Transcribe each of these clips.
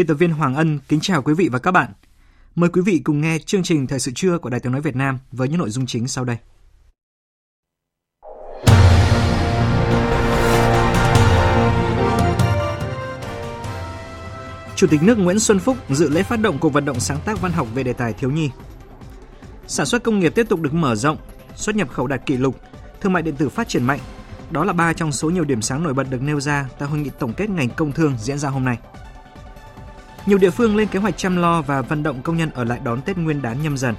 Biên tập viên Hoàng Ân kính chào quý vị và các bạn. Mời quý vị cùng nghe chương trình Thời sự trưa của Đài Tiếng Nói Việt Nam với những nội dung chính sau đây. Chủ tịch nước Nguyễn Xuân Phúc dự lễ phát động cuộc vận động sáng tác văn học về đề tài thiếu nhi. Sản xuất công nghiệp tiếp tục được mở rộng, xuất nhập khẩu đạt kỷ lục, thương mại điện tử phát triển mạnh. Đó là ba trong số nhiều điểm sáng nổi bật được nêu ra tại hội nghị tổng kết ngành công thương diễn ra hôm nay. Nhiều địa phương lên kế hoạch chăm lo và vận động công nhân ở lại đón Tết Nguyên đán nhâm dần.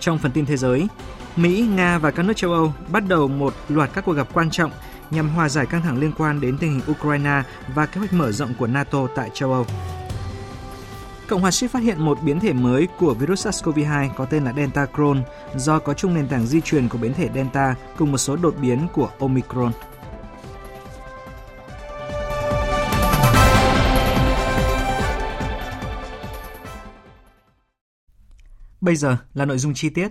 Trong phần tin thế giới, Mỹ, Nga và các nước châu Âu bắt đầu một loạt các cuộc gặp quan trọng nhằm hòa giải căng thẳng liên quan đến tình hình Ukraine và kế hoạch mở rộng của NATO tại châu Âu. Cộng hòa Ship phát hiện một biến thể mới của virus SARS-CoV-2 có tên là Delta Cron do có chung nền tảng di truyền của biến thể Delta cùng một số đột biến của Omicron. Bây giờ là nội dung chi tiết.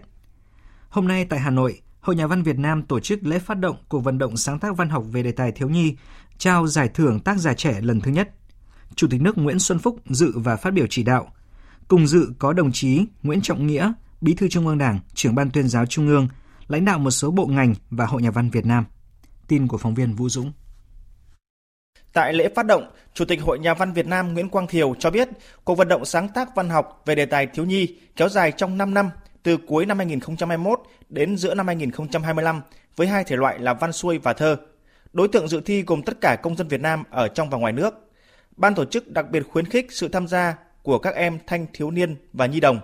Hôm nay tại Hà Nội, Hội Nhà văn Việt Nam tổ chức lễ phát động cuộc vận động sáng tác văn học về đề tài thiếu nhi, trao giải thưởng tác giả trẻ lần thứ nhất. Chủ tịch nước Nguyễn Xuân Phúc dự và phát biểu chỉ đạo. Cùng dự có đồng chí Nguyễn Trọng Nghĩa, Bí thư Trung ương Đảng, trưởng ban tuyên giáo Trung ương, lãnh đạo một số bộ ngành và Hội Nhà văn Việt Nam. Tin của phóng viên Vũ Dũng. Tại lễ phát động, Chủ tịch Hội Nhà văn Việt Nam Nguyễn Quang Thiều cho biết, cuộc vận động sáng tác văn học về đề tài thiếu nhi kéo dài trong 5 năm, từ cuối năm 2021 đến giữa năm 2025, với hai thể loại là văn xuôi và thơ. Đối tượng dự thi gồm tất cả công dân Việt Nam ở trong và ngoài nước. Ban tổ chức đặc biệt khuyến khích sự tham gia của các em thanh thiếu niên và nhi đồng.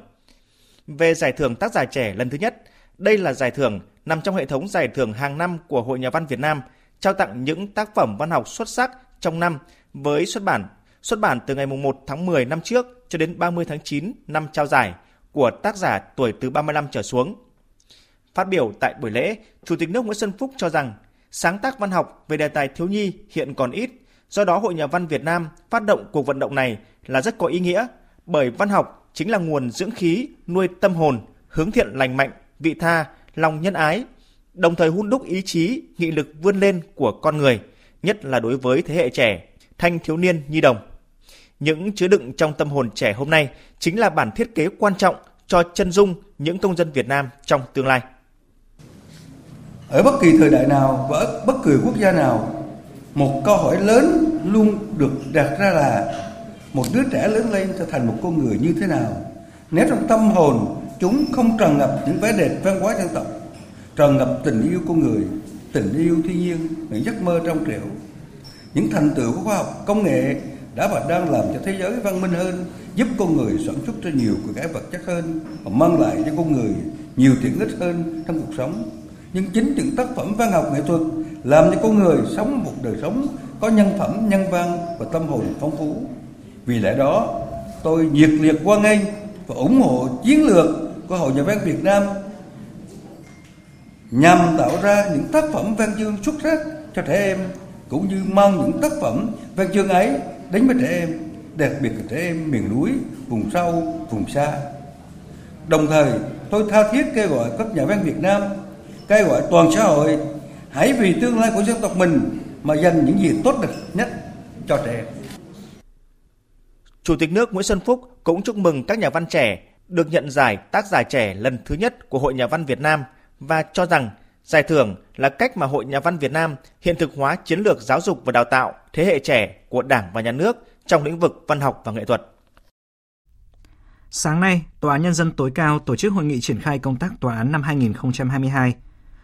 Về giải thưởng tác giả trẻ lần thứ nhất, đây là giải thưởng nằm trong hệ thống giải thưởng hàng năm của Hội Nhà văn Việt Nam, trao tặng những tác phẩm văn học xuất sắc trong năm với xuất bản. Xuất bản từ ngày 1 tháng 10 năm trước cho đến 30 tháng 9 năm trao giải của tác giả tuổi từ 35 trở xuống. Phát biểu tại buổi lễ, Chủ tịch nước Nguyễn Xuân Phúc cho rằng sáng tác văn học về đề tài thiếu nhi hiện còn ít, do đó Hội Nhà văn Việt Nam phát động cuộc vận động này là rất có ý nghĩa, bởi văn học chính là nguồn dưỡng khí, nuôi tâm hồn, hướng thiện lành mạnh, vị tha, lòng nhân ái, đồng thời hun đúc ý chí, nghị lực vươn lên của con người – nhất là đối với thế hệ trẻ, thanh thiếu niên nhi đồng. Những chứa đựng trong tâm hồn trẻ hôm nay chính là bản thiết kế quan trọng cho chân dung những công dân Việt Nam trong tương lai. Ở bất kỳ thời đại nào và ở bất kỳ quốc gia nào, một câu hỏi lớn luôn được đặt ra là một đứa trẻ lớn lên trở thành một con người như thế nào? Nếu trong tâm hồn chúng không tràn ngập những vẻ đẹp văn hóa dân tộc, tràn ngập tình yêu con người, tình yêu thiên nhiên, những giấc mơ trong trẻo. Những thành tựu của khoa học, công nghệ đã và đang làm cho thế giới văn minh hơn, giúp con người sản xuất ra nhiều của cái vật chất hơn và mang lại cho con người nhiều tiện ích hơn trong cuộc sống. Nhưng chính những tác phẩm văn học nghệ thuật làm cho con người sống một đời sống có nhân phẩm, nhân văn và tâm hồn phong phú. Vì lẽ đó, tôi nhiệt liệt hoan nghênh và ủng hộ chiến lược của Hội Nhà văn Việt Nam nhằm tạo ra những tác phẩm văn chương xuất sắc cho trẻ em, cũng như mang những tác phẩm văn chương ấy đến với trẻ em, đặc biệt là trẻ em miền núi, vùng sâu, vùng xa. Đồng thời, tôi tha thiết kêu gọi các nhà văn Việt Nam, kêu gọi toàn xã hội hãy vì tương lai của dân tộc mình mà dành những gì tốt đẹp nhất cho trẻ em. Chủ tịch nước Nguyễn Xuân Phúc cũng chúc mừng các nhà văn trẻ được nhận giải tác giả trẻ lần thứ nhất của Hội Nhà văn Việt Nam và cho rằng giải thưởng là cách mà Hội Nhà văn Việt Nam hiện thực hóa chiến lược giáo dục và đào tạo thế hệ trẻ của Đảng và Nhà nước trong lĩnh vực văn học và nghệ thuật. Sáng nay, Tòa án Nhân dân tối cao tổ chức hội nghị triển khai công tác tòa án năm 2022.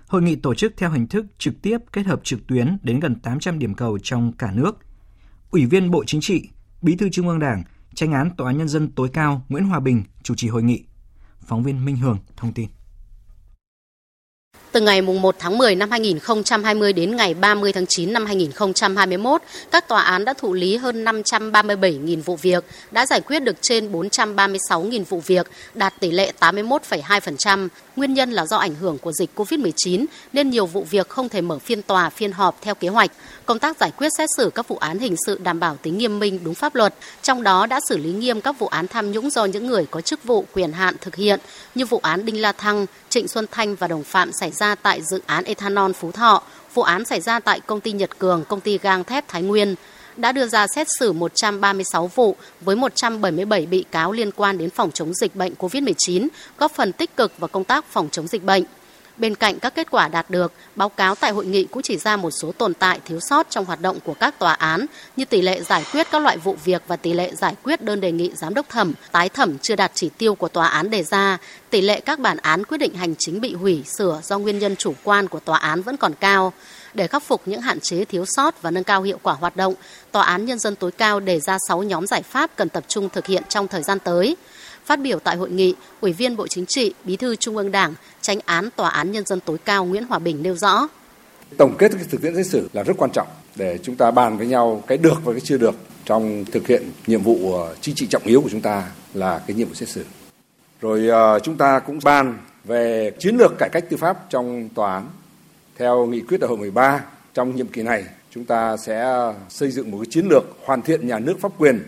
Hội nghị tổ chức theo hình thức trực tiếp kết hợp trực tuyến đến gần 800 điểm cầu trong cả nước. Ủy viên Bộ Chính trị, Bí thư Trung ương Đảng, Tranh án Tòa án Nhân dân tối cao Nguyễn Hòa Bình chủ trì hội nghị. Phóng viên Minh Hường thông tin. Từ ngày 1 tháng 10 năm 2020 đến ngày 30 tháng 9 năm 2021, các tòa án đã thụ lý hơn 537.000 vụ việc, đã giải quyết được trên 436.000 vụ việc, đạt tỷ lệ 81,2%. Nguyên nhân là do ảnh hưởng của dịch COVID-19 nên nhiều vụ việc không thể mở phiên tòa, phiên họp theo kế hoạch. Công tác giải quyết xét xử các vụ án hình sự đảm bảo tính nghiêm minh đúng pháp luật, trong đó đã xử lý nghiêm các vụ án tham nhũng do những người có chức vụ quyền hạn thực hiện như vụ án Đinh La Thăng, Trịnh Xuân Thanh và đồng phạm xảy ra tại dự án ethanol Phú Thọ, vụ án xảy ra tại công ty Nhật Cường, công ty gang thép Thái Nguyên đã đưa ra xét xử 136 vụ với 177 bị cáo liên quan đến phòng chống dịch bệnh COVID-19, góp phần tích cực vào công tác phòng chống dịch bệnh. Bên cạnh các kết quả đạt được, báo cáo tại hội nghị cũng chỉ ra một số tồn tại thiếu sót trong hoạt động của các tòa án như tỷ lệ giải quyết các loại vụ việc và tỷ lệ giải quyết đơn đề nghị giám đốc thẩm, tái thẩm chưa đạt chỉ tiêu của tòa án đề ra, tỷ lệ các bản án quyết định hành chính bị hủy, sửa do nguyên nhân chủ quan của tòa án vẫn còn cao. Để khắc phục những hạn chế thiếu sót và nâng cao hiệu quả hoạt động, Tòa án Nhân dân tối cao đề ra 6 nhóm giải pháp cần tập trung thực hiện trong thời gian tới. Phát biểu tại hội nghị, Ủy viên Bộ Chính trị, Bí thư Trung ương Đảng, Tranh án Tòa án Nhân dân tối cao Nguyễn Hòa Bình nêu rõ. Tổng kết cái thực tiễn xét xử là rất quan trọng để chúng ta bàn với nhau cái được và cái chưa được trong thực hiện nhiệm vụ ờ, chính trị trọng yếu của chúng ta là cái nhiệm vụ xét xử. Rồi ờ, chúng ta cũng bàn về chiến lược cải cách tư pháp trong tòa án. Theo nghị quyết đại hội 13 trong nhiệm kỳ này, chúng ta sẽ xây dựng một cái chiến lược hoàn thiện nhà nước pháp quyền,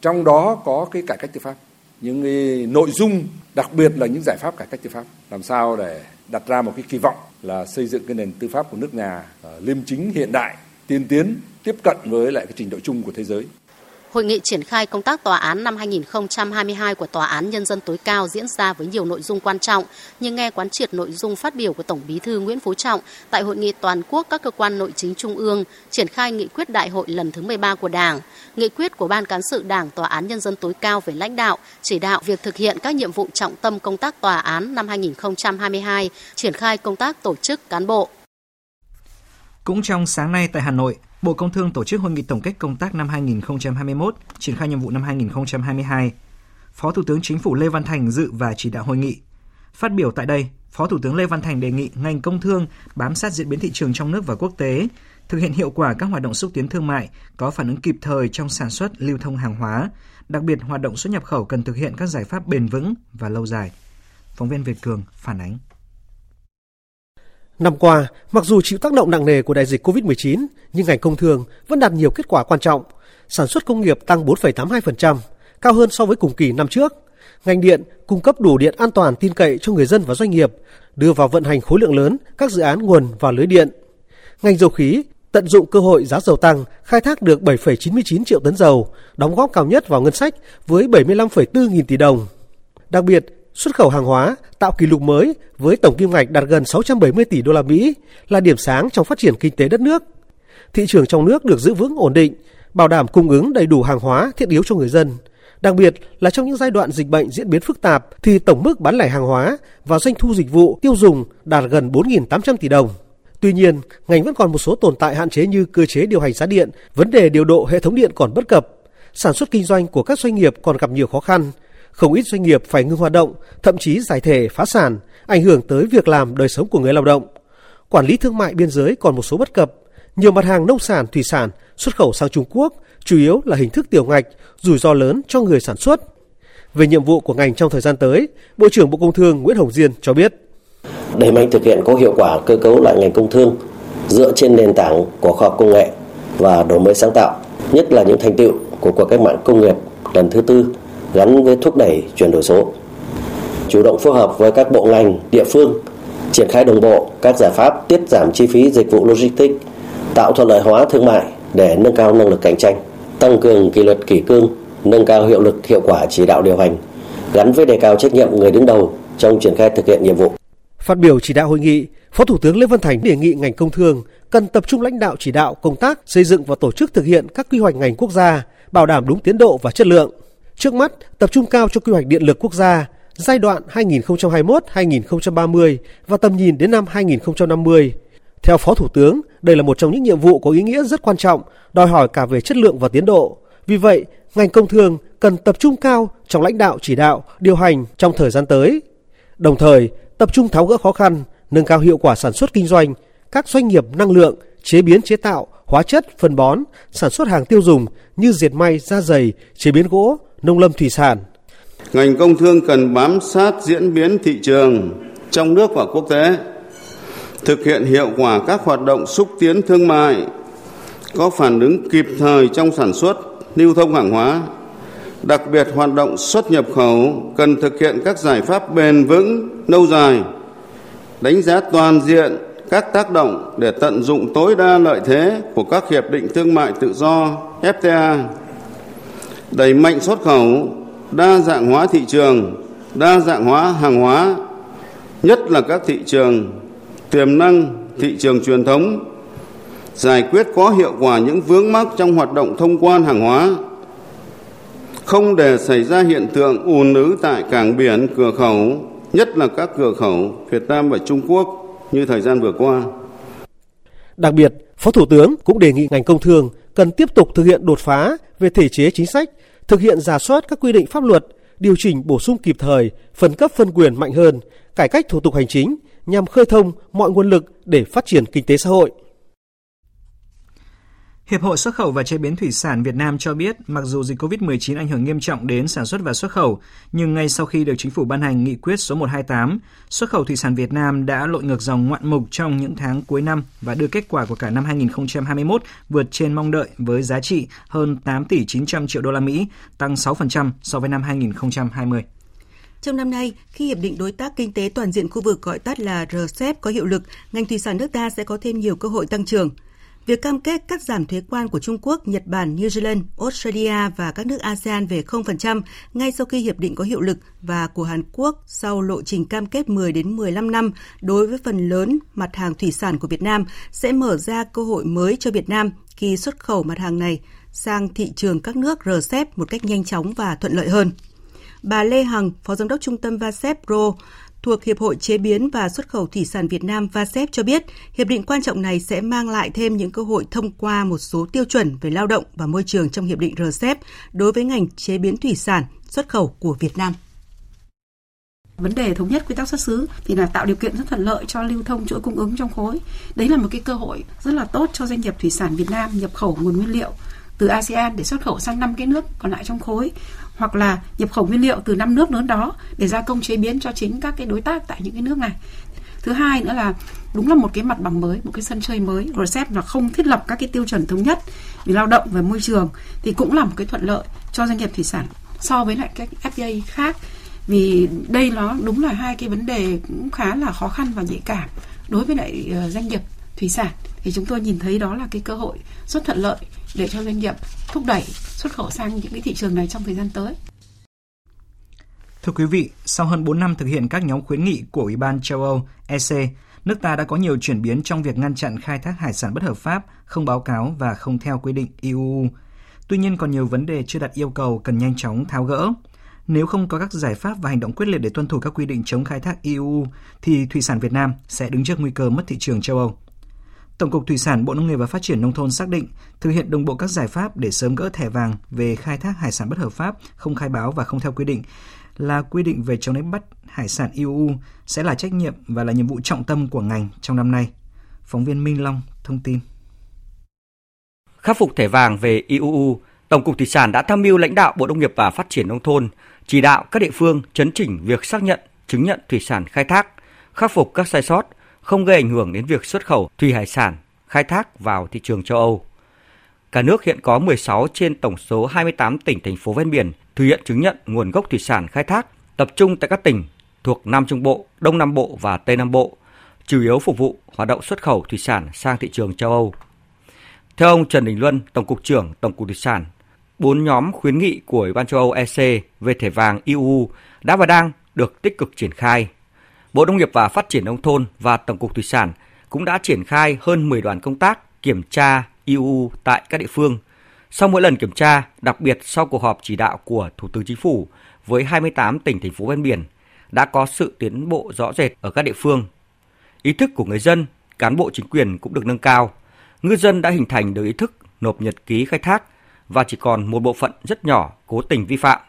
trong đó có cái cải cách tư pháp những cái nội dung, đặc biệt là những giải pháp cải cách tư pháp, làm sao để đặt ra một cái kỳ vọng là xây dựng cái nền tư pháp của nước nhà ờ, liêm chính, hiện đại, tiên tiến, tiếp cận với lại cái trình độ chung của thế giới. Hội nghị triển khai công tác tòa án năm 2022 của Tòa án Nhân dân tối cao diễn ra với nhiều nội dung quan trọng, nhưng nghe quán triệt nội dung phát biểu của Tổng bí thư Nguyễn Phú Trọng tại Hội nghị toàn quốc các cơ quan nội chính trung ương triển khai nghị quyết đại hội lần thứ 13 của Đảng, nghị quyết của Ban Cán sự Đảng Tòa án Nhân dân tối cao về lãnh đạo, chỉ đạo việc thực hiện các nhiệm vụ trọng tâm công tác tòa án năm 2022, triển khai công tác tổ chức cán bộ. Cũng trong sáng nay tại Hà Nội, Bộ Công Thương tổ chức hội nghị tổng kết công tác năm 2021, triển khai nhiệm vụ năm 2022. Phó Thủ tướng Chính phủ Lê Văn Thành dự và chỉ đạo hội nghị. Phát biểu tại đây, Phó Thủ tướng Lê Văn Thành đề nghị ngành công thương bám sát diễn biến thị trường trong nước và quốc tế, thực hiện hiệu quả các hoạt động xúc tiến thương mại, có phản ứng kịp thời trong sản xuất, lưu thông hàng hóa, đặc biệt hoạt động xuất nhập khẩu cần thực hiện các giải pháp bền vững và lâu dài. Phóng viên Việt Cường phản ánh. Năm qua, mặc dù chịu tác động nặng nề của đại dịch COVID-19, nhưng ngành công thương vẫn đạt nhiều kết quả quan trọng. Sản xuất công nghiệp tăng 4,82%, cao hơn so với cùng kỳ năm trước. Ngành điện cung cấp đủ điện an toàn tin cậy cho người dân và doanh nghiệp, đưa vào vận hành khối lượng lớn các dự án nguồn và lưới điện. Ngành dầu khí tận dụng cơ hội giá dầu tăng, khai thác được 7,99 triệu tấn dầu, đóng góp cao nhất vào ngân sách với 75,4 nghìn tỷ đồng. Đặc biệt, Xuất khẩu hàng hóa tạo kỷ lục mới với tổng kim ngạch đạt gần 670 tỷ đô la Mỹ là điểm sáng trong phát triển kinh tế đất nước. Thị trường trong nước được giữ vững ổn định, bảo đảm cung ứng đầy đủ hàng hóa thiết yếu cho người dân. Đặc biệt là trong những giai đoạn dịch bệnh diễn biến phức tạp thì tổng mức bán lẻ hàng hóa và doanh thu dịch vụ tiêu dùng đạt gần 4.800 tỷ đồng. Tuy nhiên, ngành vẫn còn một số tồn tại hạn chế như cơ chế điều hành giá điện, vấn đề điều độ hệ thống điện còn bất cập, sản xuất kinh doanh của các doanh nghiệp còn gặp nhiều khó khăn, không ít doanh nghiệp phải ngưng hoạt động, thậm chí giải thể phá sản, ảnh hưởng tới việc làm đời sống của người lao động. Quản lý thương mại biên giới còn một số bất cập. Nhiều mặt hàng nông sản, thủy sản xuất khẩu sang Trung Quốc chủ yếu là hình thức tiểu ngạch, rủi ro lớn cho người sản xuất. Về nhiệm vụ của ngành trong thời gian tới, Bộ trưởng Bộ Công Thương Nguyễn Hồng Diên cho biết. Đẩy mạnh thực hiện có hiệu quả cơ cấu lại ngành công thương dựa trên nền tảng của khoa học công nghệ và đổi mới sáng tạo, nhất là những thành tựu của cuộc cách mạng công nghiệp lần thứ tư gắn với thúc đẩy chuyển đổi số. Chủ động phối hợp với các bộ ngành, địa phương triển khai đồng bộ các giải pháp tiết giảm chi phí dịch vụ logistics, tạo thuận lợi hóa thương mại để nâng cao năng lực cạnh tranh, tăng cường kỷ luật kỷ cương, nâng cao hiệu lực hiệu quả chỉ đạo điều hành, gắn với đề cao trách nhiệm người đứng đầu trong triển khai thực hiện nhiệm vụ. Phát biểu chỉ đạo hội nghị, Phó Thủ tướng Lê Văn Thành đề nghị ngành công thương cần tập trung lãnh đạo chỉ đạo công tác xây dựng và tổ chức thực hiện các quy hoạch ngành quốc gia, bảo đảm đúng tiến độ và chất lượng. Trước mắt, tập trung cao cho quy hoạch điện lực quốc gia, giai đoạn 2021-2030 và tầm nhìn đến năm 2050. Theo Phó Thủ tướng, đây là một trong những nhiệm vụ có ý nghĩa rất quan trọng, đòi hỏi cả về chất lượng và tiến độ. Vì vậy, ngành công thương cần tập trung cao trong lãnh đạo chỉ đạo, điều hành trong thời gian tới. Đồng thời, tập trung tháo gỡ khó khăn, nâng cao hiệu quả sản xuất kinh doanh, các doanh nghiệp năng lượng, chế biến chế tạo, hóa chất, phân bón, sản xuất hàng tiêu dùng như diệt may, da dày, chế biến gỗ, nông lâm thủy sản. Ngành công thương cần bám sát diễn biến thị trường trong nước và quốc tế, thực hiện hiệu quả các hoạt động xúc tiến thương mại, có phản ứng kịp thời trong sản xuất, lưu thông hàng hóa, đặc biệt hoạt động xuất nhập khẩu cần thực hiện các giải pháp bền vững, lâu dài, đánh giá toàn diện các tác động để tận dụng tối đa lợi thế của các hiệp định thương mại tự do FTA, đẩy mạnh xuất khẩu, đa dạng hóa thị trường, đa dạng hóa hàng hóa, nhất là các thị trường tiềm năng, thị trường truyền thống, giải quyết có hiệu quả những vướng mắc trong hoạt động thông quan hàng hóa, không để xảy ra hiện tượng ùn ứ tại cảng biển, cửa khẩu, nhất là các cửa khẩu Việt Nam và Trung Quốc như thời gian vừa qua. Đặc biệt, Phó Thủ tướng cũng đề nghị ngành công thương cần tiếp tục thực hiện đột phá về thể chế chính sách, thực hiện giả soát các quy định pháp luật, điều chỉnh bổ sung kịp thời, phân cấp phân quyền mạnh hơn, cải cách thủ tục hành chính nhằm khơi thông mọi nguồn lực để phát triển kinh tế xã hội. Hiệp hội xuất khẩu và chế biến thủy sản Việt Nam cho biết, mặc dù dịch COVID-19 ảnh hưởng nghiêm trọng đến sản xuất và xuất khẩu, nhưng ngay sau khi được chính phủ ban hành nghị quyết số 128, xuất khẩu thủy sản Việt Nam đã lội ngược dòng ngoạn mục trong những tháng cuối năm và đưa kết quả của cả năm 2021 vượt trên mong đợi với giá trị hơn 8 tỷ 900 triệu đô la Mỹ, tăng 6% so với năm 2020. Trong năm nay, khi Hiệp định Đối tác Kinh tế Toàn diện khu vực gọi tắt là RCEP có hiệu lực, ngành thủy sản nước ta sẽ có thêm nhiều cơ hội tăng trưởng – Việc cam kết cắt giảm thuế quan của Trung Quốc, Nhật Bản, New Zealand, Australia và các nước ASEAN về 0% ngay sau khi hiệp định có hiệu lực và của Hàn Quốc sau lộ trình cam kết 10 đến 15 năm đối với phần lớn mặt hàng thủy sản của Việt Nam sẽ mở ra cơ hội mới cho Việt Nam khi xuất khẩu mặt hàng này sang thị trường các nước RCEP một cách nhanh chóng và thuận lợi hơn. Bà Lê Hằng, Phó Giám đốc Trung tâm VASEP Pro, thuộc Hiệp hội Chế biến và Xuất khẩu Thủy sản Việt Nam VASEP cho biết, hiệp định quan trọng này sẽ mang lại thêm những cơ hội thông qua một số tiêu chuẩn về lao động và môi trường trong hiệp định RCEP đối với ngành chế biến thủy sản xuất khẩu của Việt Nam. Vấn đề thống nhất quy tắc xuất xứ thì là tạo điều kiện rất thuận lợi cho lưu thông chuỗi cung ứng trong khối. Đấy là một cái cơ hội rất là tốt cho doanh nghiệp thủy sản Việt Nam nhập khẩu nguồn nguyên liệu từ ASEAN để xuất khẩu sang năm cái nước còn lại trong khối hoặc là nhập khẩu nguyên liệu từ năm nước lớn đó để gia công chế biến cho chính các cái đối tác tại những cái nước này. Thứ hai nữa là đúng là một cái mặt bằng mới, một cái sân chơi mới RCEP là không thiết lập các cái tiêu chuẩn thống nhất về lao động và môi trường thì cũng là một cái thuận lợi cho doanh nghiệp thủy sản so với lại các FTA khác. Vì đây nó đúng là hai cái vấn đề cũng khá là khó khăn và nhạy cảm đối với lại ờ, doanh nghiệp thủy sản. Thì chúng tôi nhìn thấy đó là cái cơ hội rất thuận lợi để cho doanh nghiệp thúc đẩy xuất khẩu sang những cái thị trường này trong thời gian tới. Thưa quý vị, sau hơn 4 năm thực hiện các nhóm khuyến nghị của Ủy ban châu Âu EC, nước ta đã có nhiều chuyển biến trong việc ngăn chặn khai thác hải sản bất hợp pháp, không báo cáo và không theo quy định EU. Tuy nhiên còn nhiều vấn đề chưa đặt yêu cầu cần nhanh chóng tháo gỡ. Nếu không có các giải pháp và hành động quyết liệt để tuân thủ các quy định chống khai thác EU, thì thủy sản Việt Nam sẽ đứng trước nguy cơ mất thị trường châu Âu. Tổng cục Thủy sản Bộ Nông nghiệp và Phát triển Nông thôn xác định thực hiện đồng bộ các giải pháp để sớm gỡ thẻ vàng về khai thác hải sản bất hợp pháp, không khai báo và không theo quy định là quy định về chống đánh bắt hải sản EU sẽ là trách nhiệm và là nhiệm vụ trọng tâm của ngành trong năm nay. Phóng viên Minh Long thông tin. Khắc phục thẻ vàng về EU, Tổng cục Thủy sản đã tham mưu lãnh đạo Bộ Nông nghiệp và Phát triển Nông thôn chỉ đạo các địa phương chấn chỉnh việc xác nhận, chứng nhận thủy sản khai thác, khắc phục các sai sót, không gây ảnh hưởng đến việc xuất khẩu thủy hải sản khai thác vào thị trường châu Âu. Cả nước hiện có 16 trên tổng số 28 tỉnh thành phố ven biển thực hiện chứng nhận nguồn gốc thủy sản khai thác, tập trung tại các tỉnh thuộc Nam Trung Bộ, Đông Nam Bộ và Tây Nam Bộ, chủ yếu phục vụ hoạt động xuất khẩu thủy sản sang thị trường châu Âu. Theo ông Trần Đình Luân, Tổng cục trưởng Tổng cục Thủy sản, bốn nhóm khuyến nghị của Ủy ban châu Âu EC về thẻ vàng EU đã và đang được tích cực triển khai. Bộ Nông nghiệp và Phát triển Nông thôn và Tổng cục Thủy sản cũng đã triển khai hơn 10 đoàn công tác kiểm tra IUU tại các địa phương. Sau mỗi lần kiểm tra, đặc biệt sau cuộc họp chỉ đạo của Thủ tướng Chính phủ với 28 tỉnh thành phố ven biển, đã có sự tiến bộ rõ rệt ở các địa phương. Ý thức của người dân, cán bộ chính quyền cũng được nâng cao. Ngư dân đã hình thành được ý thức nộp nhật ký khai thác và chỉ còn một bộ phận rất nhỏ cố tình vi phạm.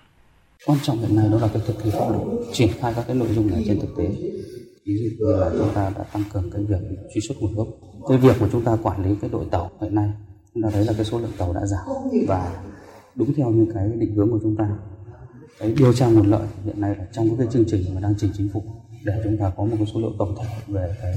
Quan trọng hiện nay đó là cái thực thi pháp luật, triển khai các cái nội dung này trên thực tế. Ví dụ như là chúng ta đã tăng cường cái việc truy xuất nguồn gốc. Cái việc mà chúng ta quản lý cái đội tàu hiện nay, chúng ta thấy là cái số lượng tàu đã giảm và đúng theo như cái định hướng của chúng ta. Cái điều tra nguồn lợi hiện nay là trong cái chương trình mà đang trình chính phủ để chúng ta có một cái số lượng tổng thể về cái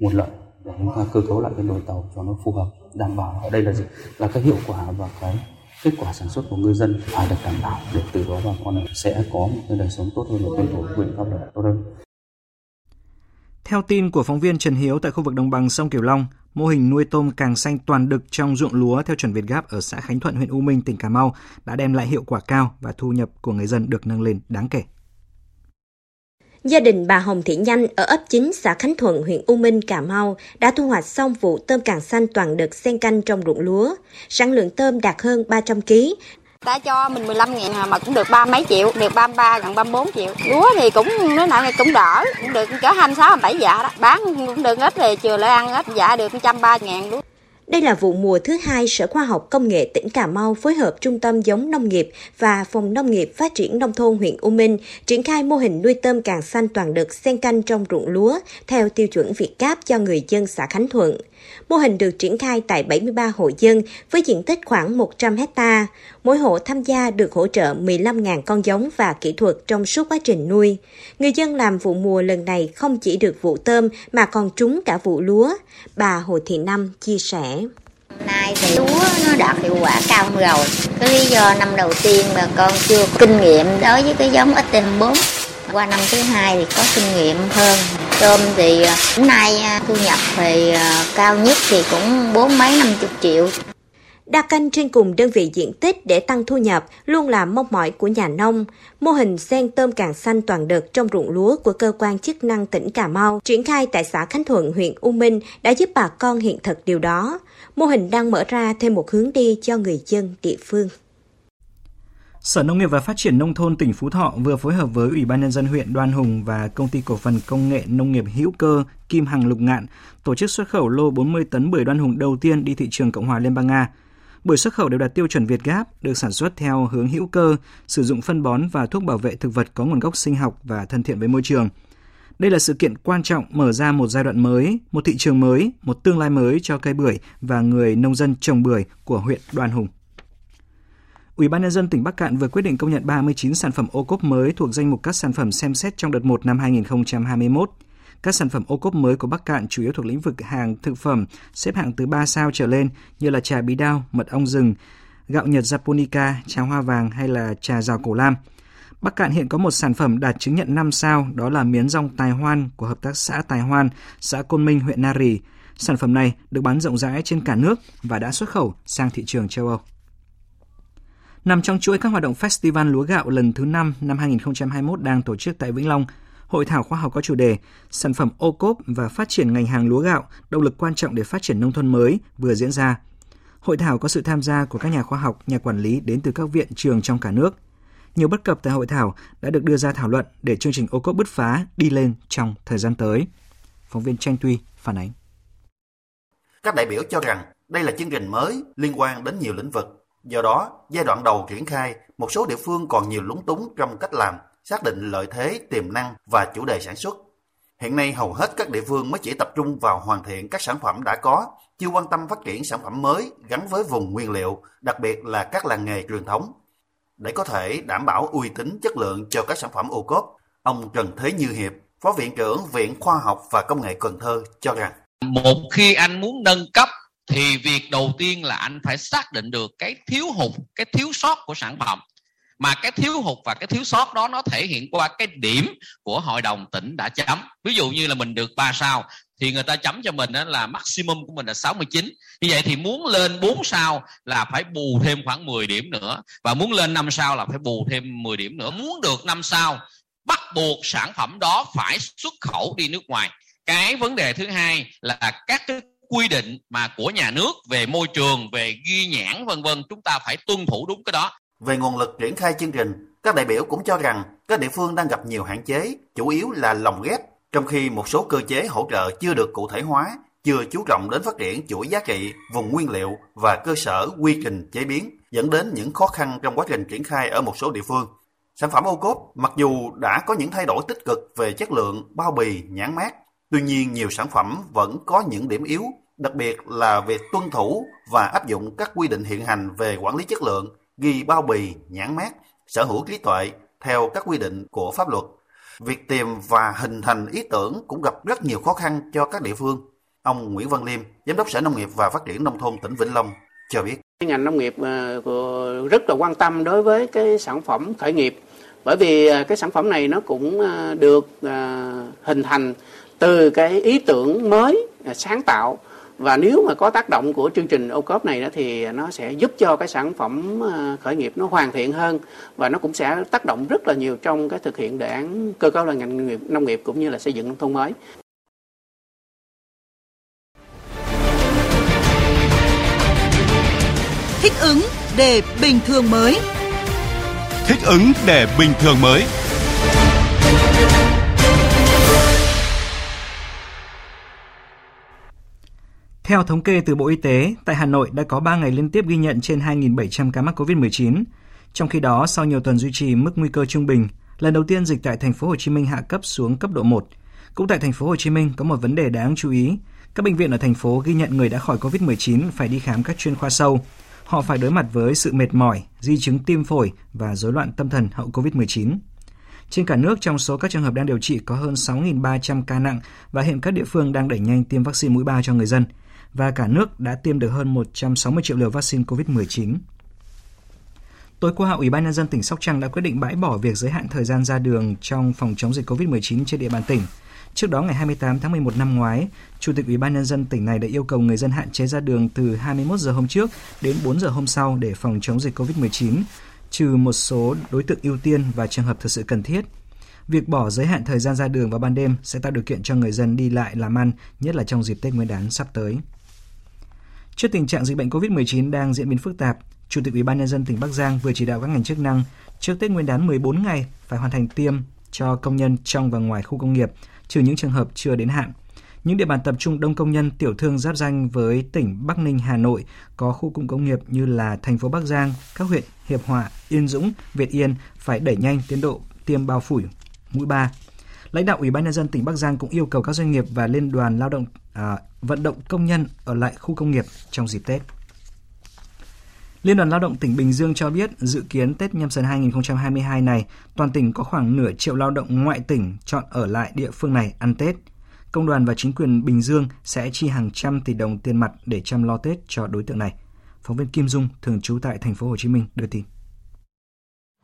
nguồn lợi để chúng ta cơ cấu lại cái đội tàu cho nó phù hợp đảm bảo ở đây là gì là cái hiệu quả và cái kết quả sản xuất của ngư dân phải được đảm bảo để từ đó bà con sẽ có một cái đời sống tốt hơn và tuân thủ quyền pháp luật tốt hơn. Theo tin của phóng viên Trần Hiếu tại khu vực đồng bằng sông Kiều Long, mô hình nuôi tôm càng xanh toàn đực trong ruộng lúa theo chuẩn Việt Gáp ở xã Khánh Thuận, huyện U Minh, tỉnh Cà Mau đã đem lại hiệu quả cao và thu nhập của người dân được nâng lên đáng kể. Gia đình bà Hồng Thị Nhanh ở ấp 9 xã Khánh Thuận, huyện U Minh, Cà Mau đã thu hoạch xong vụ tôm càng xanh toàn đợt xen canh trong ruộng lúa. Sản lượng tôm đạt hơn 300 kg. Ta cho mình 15 ngàn à, mà cũng được ba mấy triệu, được 33 gần 34 triệu. Lúa thì cũng nó nào cũng đỡ, cũng được cỡ 26 27 dạ đó. Bán cũng được ít thì chừa lại ăn ít dạ được 130 ngàn lúa. Đây là vụ mùa thứ hai Sở Khoa học Công nghệ tỉnh Cà Mau phối hợp Trung tâm giống nông nghiệp và Phòng Nông nghiệp Phát triển Nông thôn huyện U Minh triển khai mô hình nuôi tôm càng xanh toàn đực xen canh trong ruộng lúa theo tiêu chuẩn Việt Gáp cho người dân xã Khánh Thuận. Mô hình được triển khai tại 73 hộ dân với diện tích khoảng 100 hecta. Mỗi hộ tham gia được hỗ trợ 15.000 con giống và kỹ thuật trong suốt quá trình nuôi. Người dân làm vụ mùa lần này không chỉ được vụ tôm mà còn trúng cả vụ lúa. Bà Hồ Thị Năm chia sẻ. Nay thì lúa nó đạt hiệu quả cao rồi. Cái lý do năm đầu tiên mà con chưa kinh nghiệm đối với cái giống XT24 qua năm thứ hai thì có kinh nghiệm hơn tôm thì à, hôm nay à, thu nhập thì à, cao nhất thì cũng bốn mấy năm chục triệu Đa canh trên cùng đơn vị diện tích để tăng thu nhập luôn là mong mỏi của nhà nông. Mô hình sen tôm càng xanh toàn đợt trong ruộng lúa của cơ quan chức năng tỉnh Cà Mau triển khai tại xã Khánh Thuận, huyện U Minh đã giúp bà con hiện thực điều đó. Mô hình đang mở ra thêm một hướng đi cho người dân địa phương. Sở Nông nghiệp và Phát triển Nông thôn tỉnh Phú Thọ vừa phối hợp với Ủy ban Nhân dân huyện Đoan Hùng và Công ty Cổ phần Công nghệ Nông nghiệp hữu cơ Kim Hằng Lục Ngạn tổ chức xuất khẩu lô 40 tấn bưởi Đoan Hùng đầu tiên đi thị trường Cộng hòa Liên bang Nga. Bưởi xuất khẩu đều đạt tiêu chuẩn Việt Gáp, được sản xuất theo hướng hữu cơ, sử dụng phân bón và thuốc bảo vệ thực vật có nguồn gốc sinh học và thân thiện với môi trường. Đây là sự kiện quan trọng mở ra một giai đoạn mới, một thị trường mới, một tương lai mới cho cây bưởi và người nông dân trồng bưởi của huyện Đoan Hùng. Ủy ban nhân dân tỉnh Bắc Cạn vừa quyết định công nhận 39 sản phẩm ô cốp mới thuộc danh mục các sản phẩm xem xét trong đợt 1 năm 2021. Các sản phẩm ô cốp mới của Bắc Cạn chủ yếu thuộc lĩnh vực hàng thực phẩm xếp hạng từ 3 sao trở lên như là trà bí đao, mật ong rừng, gạo Nhật Japonica, trà hoa vàng hay là trà rào cổ lam. Bắc Cạn hiện có một sản phẩm đạt chứng nhận 5 sao, đó là miến rong Tài Hoan của Hợp tác xã Tài Hoan, xã Côn Minh, huyện Nari. Sản phẩm này được bán rộng rãi trên cả nước và đã xuất khẩu sang thị trường châu Âu. Nằm trong chuỗi các hoạt động Festival Lúa Gạo lần thứ 5 năm 2021 đang tổ chức tại Vĩnh Long, Hội thảo khoa học có chủ đề Sản phẩm ô cốp và phát triển ngành hàng lúa gạo, động lực quan trọng để phát triển nông thôn mới vừa diễn ra. Hội thảo có sự tham gia của các nhà khoa học, nhà quản lý đến từ các viện trường trong cả nước. Nhiều bất cập tại hội thảo đã được đưa ra thảo luận để chương trình ô cốp bứt phá đi lên trong thời gian tới. Phóng viên Tranh Tuy phản ánh. Các đại biểu cho rằng đây là chương trình mới liên quan đến nhiều lĩnh vực Do đó, giai đoạn đầu triển khai, một số địa phương còn nhiều lúng túng trong cách làm, xác định lợi thế, tiềm năng và chủ đề sản xuất. Hiện nay hầu hết các địa phương mới chỉ tập trung vào hoàn thiện các sản phẩm đã có, chưa quan tâm phát triển sản phẩm mới gắn với vùng nguyên liệu, đặc biệt là các làng nghề truyền thống. Để có thể đảm bảo uy tín chất lượng cho các sản phẩm ô cốp, ông Trần Thế Như Hiệp, Phó Viện trưởng Viện Khoa học và Công nghệ Cần Thơ cho rằng Một khi anh muốn nâng cấp thì việc đầu tiên là anh phải xác định được cái thiếu hụt, cái thiếu sót của sản phẩm. Mà cái thiếu hụt và cái thiếu sót đó nó thể hiện qua cái điểm của hội đồng tỉnh đã chấm. Ví dụ như là mình được 3 sao, thì người ta chấm cho mình là maximum của mình là 69 như vậy thì muốn lên 4 sao là phải bù thêm khoảng 10 điểm nữa. Và muốn lên 5 sao là phải bù thêm 10 điểm nữa. Muốn được 5 sao, bắt buộc sản phẩm đó phải xuất khẩu đi nước ngoài. Cái vấn đề thứ hai là các cái quy định mà của nhà nước về môi trường, về ghi nhãn vân vân, chúng ta phải tuân thủ đúng cái đó. Về nguồn lực triển khai chương trình, các đại biểu cũng cho rằng các địa phương đang gặp nhiều hạn chế, chủ yếu là lồng ghép, trong khi một số cơ chế hỗ trợ chưa được cụ thể hóa, chưa chú trọng đến phát triển chuỗi giá trị, vùng nguyên liệu và cơ sở quy trình chế biến, dẫn đến những khó khăn trong quá trình triển khai ở một số địa phương. Sản phẩm ô cốp mặc dù đã có những thay đổi tích cực về chất lượng, bao bì, nhãn mát, tuy nhiên nhiều sản phẩm vẫn có những điểm yếu, đặc biệt là việc tuân thủ và áp dụng các quy định hiện hành về quản lý chất lượng, ghi bao bì, nhãn mát, sở hữu trí tuệ theo các quy định của pháp luật. Việc tìm và hình thành ý tưởng cũng gặp rất nhiều khó khăn cho các địa phương. Ông Nguyễn Văn Liêm, Giám đốc Sở Nông nghiệp và Phát triển Nông thôn tỉnh Vĩnh Long cho biết. Ngành nông nghiệp ờ, rất là quan tâm đối với cái sản phẩm khởi nghiệp bởi vì ờ, cái sản phẩm này nó cũng ờ, được hình thành từ cái ý tưởng mới sáng tạo và nếu mà có tác động của chương trình ô cốp này đó thì nó sẽ giúp cho cái sản phẩm khởi nghiệp nó hoàn thiện hơn và nó cũng sẽ tác động rất là nhiều trong cái thực hiện đề án cơ cấu lại ngành nông nghiệp, nông nghiệp cũng như là xây dựng nông thôn mới. Thích ứng để bình thường mới. Thích ứng để bình thường mới. Theo thống kê từ Bộ Y tế, tại Hà Nội đã có 3 ngày liên tiếp ghi nhận trên 2.700 ca mắc COVID-19. Trong khi đó, sau nhiều tuần duy trì mức nguy cơ trung bình, lần đầu tiên dịch tại thành phố Hồ Chí Minh hạ cấp xuống cấp độ 1. Cũng tại thành phố Hồ Chí Minh có một vấn đề đáng chú ý. Các bệnh viện ở thành phố ghi nhận người đã khỏi COVID-19 phải đi khám các chuyên khoa sâu. Họ phải đối mặt với sự mệt mỏi, di chứng tim phổi và rối loạn tâm thần hậu COVID-19. Trên cả nước, trong số các trường hợp đang điều trị có hơn 6.300 ca nặng và hiện các địa phương đang đẩy nhanh tiêm vaccine mũi 3 cho người dân. Và cả nước đã tiêm được hơn 160 triệu liều vaccine COVID-19. Tối qua, Ủy ban nhân dân tỉnh Sóc Trăng đã quyết định bãi bỏ việc giới hạn thời gian ra đường trong phòng chống dịch COVID-19 trên địa bàn tỉnh. Trước đó ngày 28 tháng 11 năm ngoái, Chủ tịch Ủy ban nhân dân tỉnh này đã yêu cầu người dân hạn chế ra đường từ 21 giờ hôm trước đến 4 giờ hôm sau để phòng chống dịch COVID-19, trừ một số đối tượng ưu tiên và trường hợp thực sự cần thiết. Việc bỏ giới hạn thời gian ra đường vào ban đêm sẽ tạo điều kiện cho người dân đi lại làm ăn, nhất là trong dịp Tết Nguyên đán sắp tới. Trước tình trạng dịch bệnh COVID-19 đang diễn biến phức tạp, Chủ tịch Ủy ban nhân dân tỉnh Bắc Giang vừa chỉ đạo các ngành chức năng trước Tết Nguyên đán 14 ngày phải hoàn thành tiêm cho công nhân trong và ngoài khu công nghiệp, trừ những trường hợp chưa đến hạn. Những địa bàn tập trung đông công nhân tiểu thương giáp danh với tỉnh Bắc Ninh, Hà Nội có khu cụm công nghiệp như là thành phố Bắc Giang, các huyện Hiệp Hòa, Yên Dũng, Việt Yên phải đẩy nhanh tiến độ tiêm bao phủ mũi 3. Lãnh đạo Ủy ban nhân dân tỉnh Bắc Giang cũng yêu cầu các doanh nghiệp và liên đoàn lao động à, vận động công nhân ở lại khu công nghiệp trong dịp Tết. Liên đoàn Lao động tỉnh Bình Dương cho biết dự kiến Tết nhâm dần 2022 này, toàn tỉnh có khoảng nửa triệu lao động ngoại tỉnh chọn ở lại địa phương này ăn Tết. Công đoàn và chính quyền Bình Dương sẽ chi hàng trăm tỷ đồng tiền mặt để chăm lo Tết cho đối tượng này. Phóng viên Kim Dung thường trú tại thành phố Hồ Chí Minh đưa tin.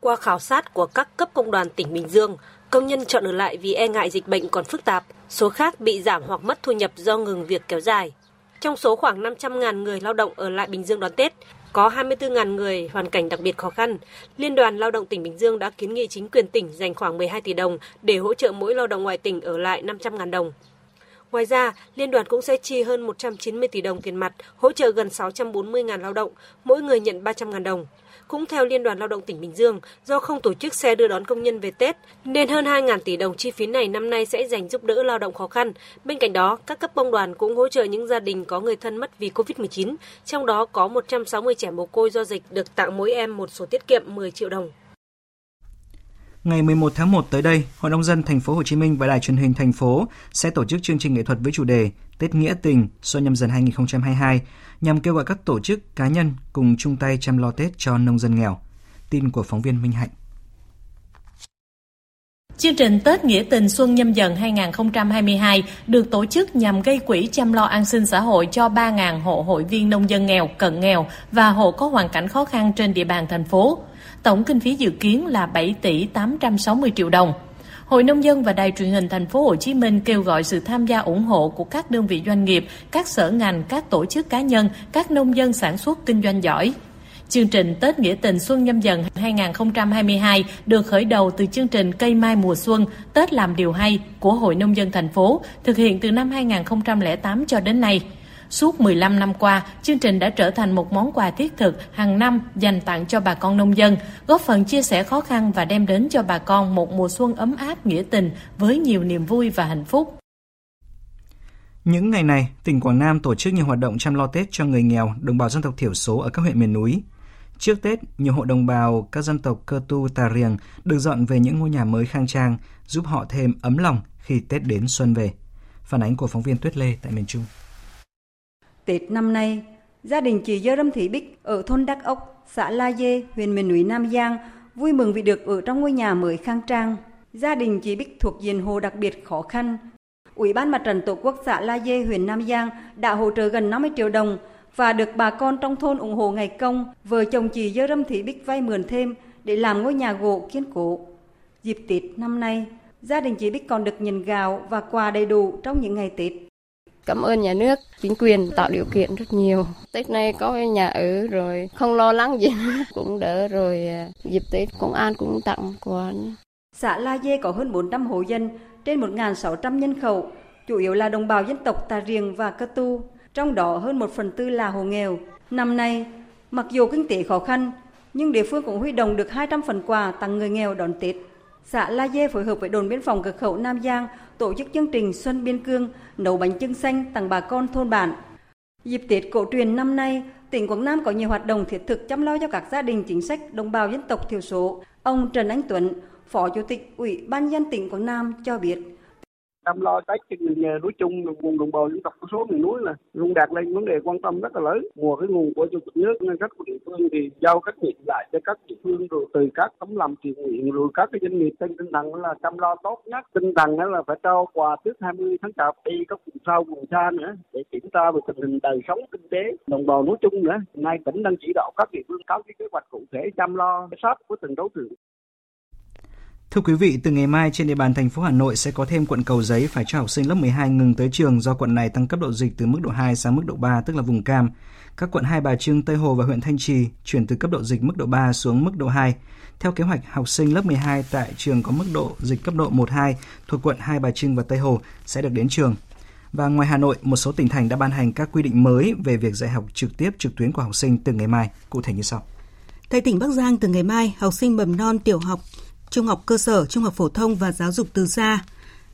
Qua khảo sát của các cấp công đoàn tỉnh Bình Dương, công nhân chọn ở lại vì e ngại dịch bệnh còn phức tạp, số khác bị giảm hoặc mất thu nhập do ngừng việc kéo dài. Trong số khoảng 500.000 người lao động ở lại Bình Dương đón Tết, có 24.000 người hoàn cảnh đặc biệt khó khăn. Liên đoàn Lao động tỉnh Bình Dương đã kiến nghị chính quyền tỉnh dành khoảng 12 tỷ đồng để hỗ trợ mỗi lao động ngoài tỉnh ở lại 500.000 đồng. Ngoài ra, Liên đoàn cũng sẽ chi hơn 190 tỷ đồng tiền mặt, hỗ trợ gần 640.000 lao động, mỗi người nhận 300.000 đồng. Cũng theo Liên đoàn Lao động tỉnh Bình Dương, do không tổ chức xe đưa đón công nhân về Tết, nên hơn 2.000 tỷ đồng chi phí này năm nay sẽ dành giúp đỡ lao động khó khăn. Bên cạnh đó, các cấp công đoàn cũng hỗ trợ những gia đình có người thân mất vì Covid-19, trong đó có 160 trẻ mồ côi do dịch được tặng mỗi em một số tiết kiệm 10 triệu đồng. Ngày 11 tháng 1 tới đây, Hội nông dân thành phố Hồ Chí Minh và Đài truyền hình thành phố sẽ tổ chức chương trình nghệ thuật với chủ đề Tết nghĩa tình xuân nhâm dần 2022 nhằm kêu gọi các tổ chức cá nhân cùng chung tay chăm lo Tết cho nông dân nghèo. Tin của phóng viên Minh Hạnh. Chương trình Tết Nghĩa tình Xuân Nhâm Dần 2022 được tổ chức nhằm gây quỹ chăm lo an sinh xã hội cho 3.000 hộ hội viên nông dân nghèo, cận nghèo và hộ có hoàn cảnh khó khăn trên địa bàn thành phố. Tổng kinh phí dự kiến là 7 tỷ 860 triệu đồng. Hội nông dân và Đài truyền hình thành phố Hồ Chí Minh kêu gọi sự tham gia ủng hộ của các đơn vị doanh nghiệp, các sở ngành, các tổ chức cá nhân, các nông dân sản xuất kinh doanh giỏi. Chương trình Tết Nghĩa tình Xuân Nhâm Dần 2022 được khởi đầu từ chương trình Cây Mai Mùa Xuân Tết làm điều hay của Hội Nông dân thành phố, thực hiện từ năm 2008 cho đến nay. Suốt 15 năm qua, chương trình đã trở thành một món quà thiết thực hàng năm dành tặng cho bà con nông dân, góp phần chia sẻ khó khăn và đem đến cho bà con một mùa xuân ấm áp nghĩa tình với nhiều niềm vui và hạnh phúc. Những ngày này, tỉnh Quảng Nam tổ chức nhiều hoạt động chăm lo Tết cho người nghèo, đồng bào dân tộc thiểu số ở các huyện miền núi. Trước Tết, nhiều hộ đồng bào các dân tộc Cơ Tu Tà Riềng được dọn về những ngôi nhà mới khang trang, giúp họ thêm ấm lòng khi Tết đến xuân về. Phản ánh của phóng viên Tuyết Lê tại miền Trung. Tết năm nay, gia đình chị Dơ Râm Thị Bích ở thôn Đắc Ốc, xã La Dê, huyện miền núi Nam Giang vui mừng vì được ở trong ngôi nhà mới khang trang. Gia đình chị Bích thuộc diện hồ đặc biệt khó khăn. Ủy ban Mặt trận Tổ quốc xã La Dê, huyện Nam Giang đã hỗ trợ gần 50 triệu đồng và được bà con trong thôn ủng hộ ngày công. Vợ chồng chị Dơ Râm Thị Bích vay mượn thêm để làm ngôi nhà gỗ kiên cố. Dịp Tết năm nay, gia đình chị Bích còn được nhận gạo và quà đầy đủ trong những ngày Tết. Cảm ơn nhà nước, chính quyền tạo điều kiện rất nhiều. Tết này có nhà ở rồi, không lo lắng gì cũng đỡ rồi. À, dịp Tết công an cũng tặng quà. Xã La Dê có hơn 400 hộ dân, trên 1.600 nhân khẩu, chủ yếu là đồng bào dân tộc Tà Riềng và Cơ Tu, trong đó hơn một phần tư là hộ nghèo. Năm nay, mặc dù kinh tế khó khăn, nhưng địa phương cũng huy động được 200 phần quà tặng người nghèo đón Tết. Xã La Dê phối hợp với đồn biên phòng cửa khẩu Nam Giang tổ chức chương trình Xuân Biên Cương nấu bánh trưng xanh tặng bà con thôn bản. Dịp Tết cổ truyền năm nay, tỉnh Quảng Nam có nhiều hoạt động thiết thực chăm lo cho các gia đình chính sách đồng bào dân tộc thiểu số. Ông Trần Anh Tuấn, Phó Chủ tịch Ủy ban dân tỉnh Quảng Nam cho biết chăm lo tết cho người nghề nói chung vùng đồng bào dân tộc thiểu số miền núi là luôn đạt lên vấn đề quan tâm rất là lớn. Mùa cái nguồn của chủ tịch nước ngân sách của địa phương thì giao các nhiệm lại cho các địa phương rồi từ các tấm lòng thiện nguyện rồi các cái doanh nghiệp trên tinh thần là chăm lo tốt nhất. Tinh thần đó là phải trao quà trước 20 tháng chạp, đi các vùng sâu, vùng xa nữa để kiểm tra về tình hình đời sống kinh tế đồng bào nói chung nữa. Nay tỉnh đang chỉ đạo các địa phương có cái kế hoạch cụ thể chăm lo sát của từng đối tượng. Thưa quý vị, từ ngày mai trên địa bàn thành phố Hà Nội sẽ có thêm quận Cầu Giấy phải cho học sinh lớp 12 ngừng tới trường do quận này tăng cấp độ dịch từ mức độ 2 sang mức độ 3 tức là vùng cam. Các quận Hai Bà Trưng, Tây Hồ và huyện Thanh Trì chuyển từ cấp độ dịch mức độ 3 xuống mức độ 2. Theo kế hoạch, học sinh lớp 12 tại trường có mức độ dịch cấp độ 1-2 thuộc quận Hai Bà Trưng và Tây Hồ sẽ được đến trường. Và ngoài Hà Nội, một số tỉnh thành đã ban hành các quy định mới về việc dạy học trực tiếp trực tuyến của học sinh từ ngày mai, cụ thể như sau. Tại tỉnh Bắc Giang từ ngày mai, học sinh mầm non tiểu học trung học cơ sở, trung học phổ thông và giáo dục từ xa.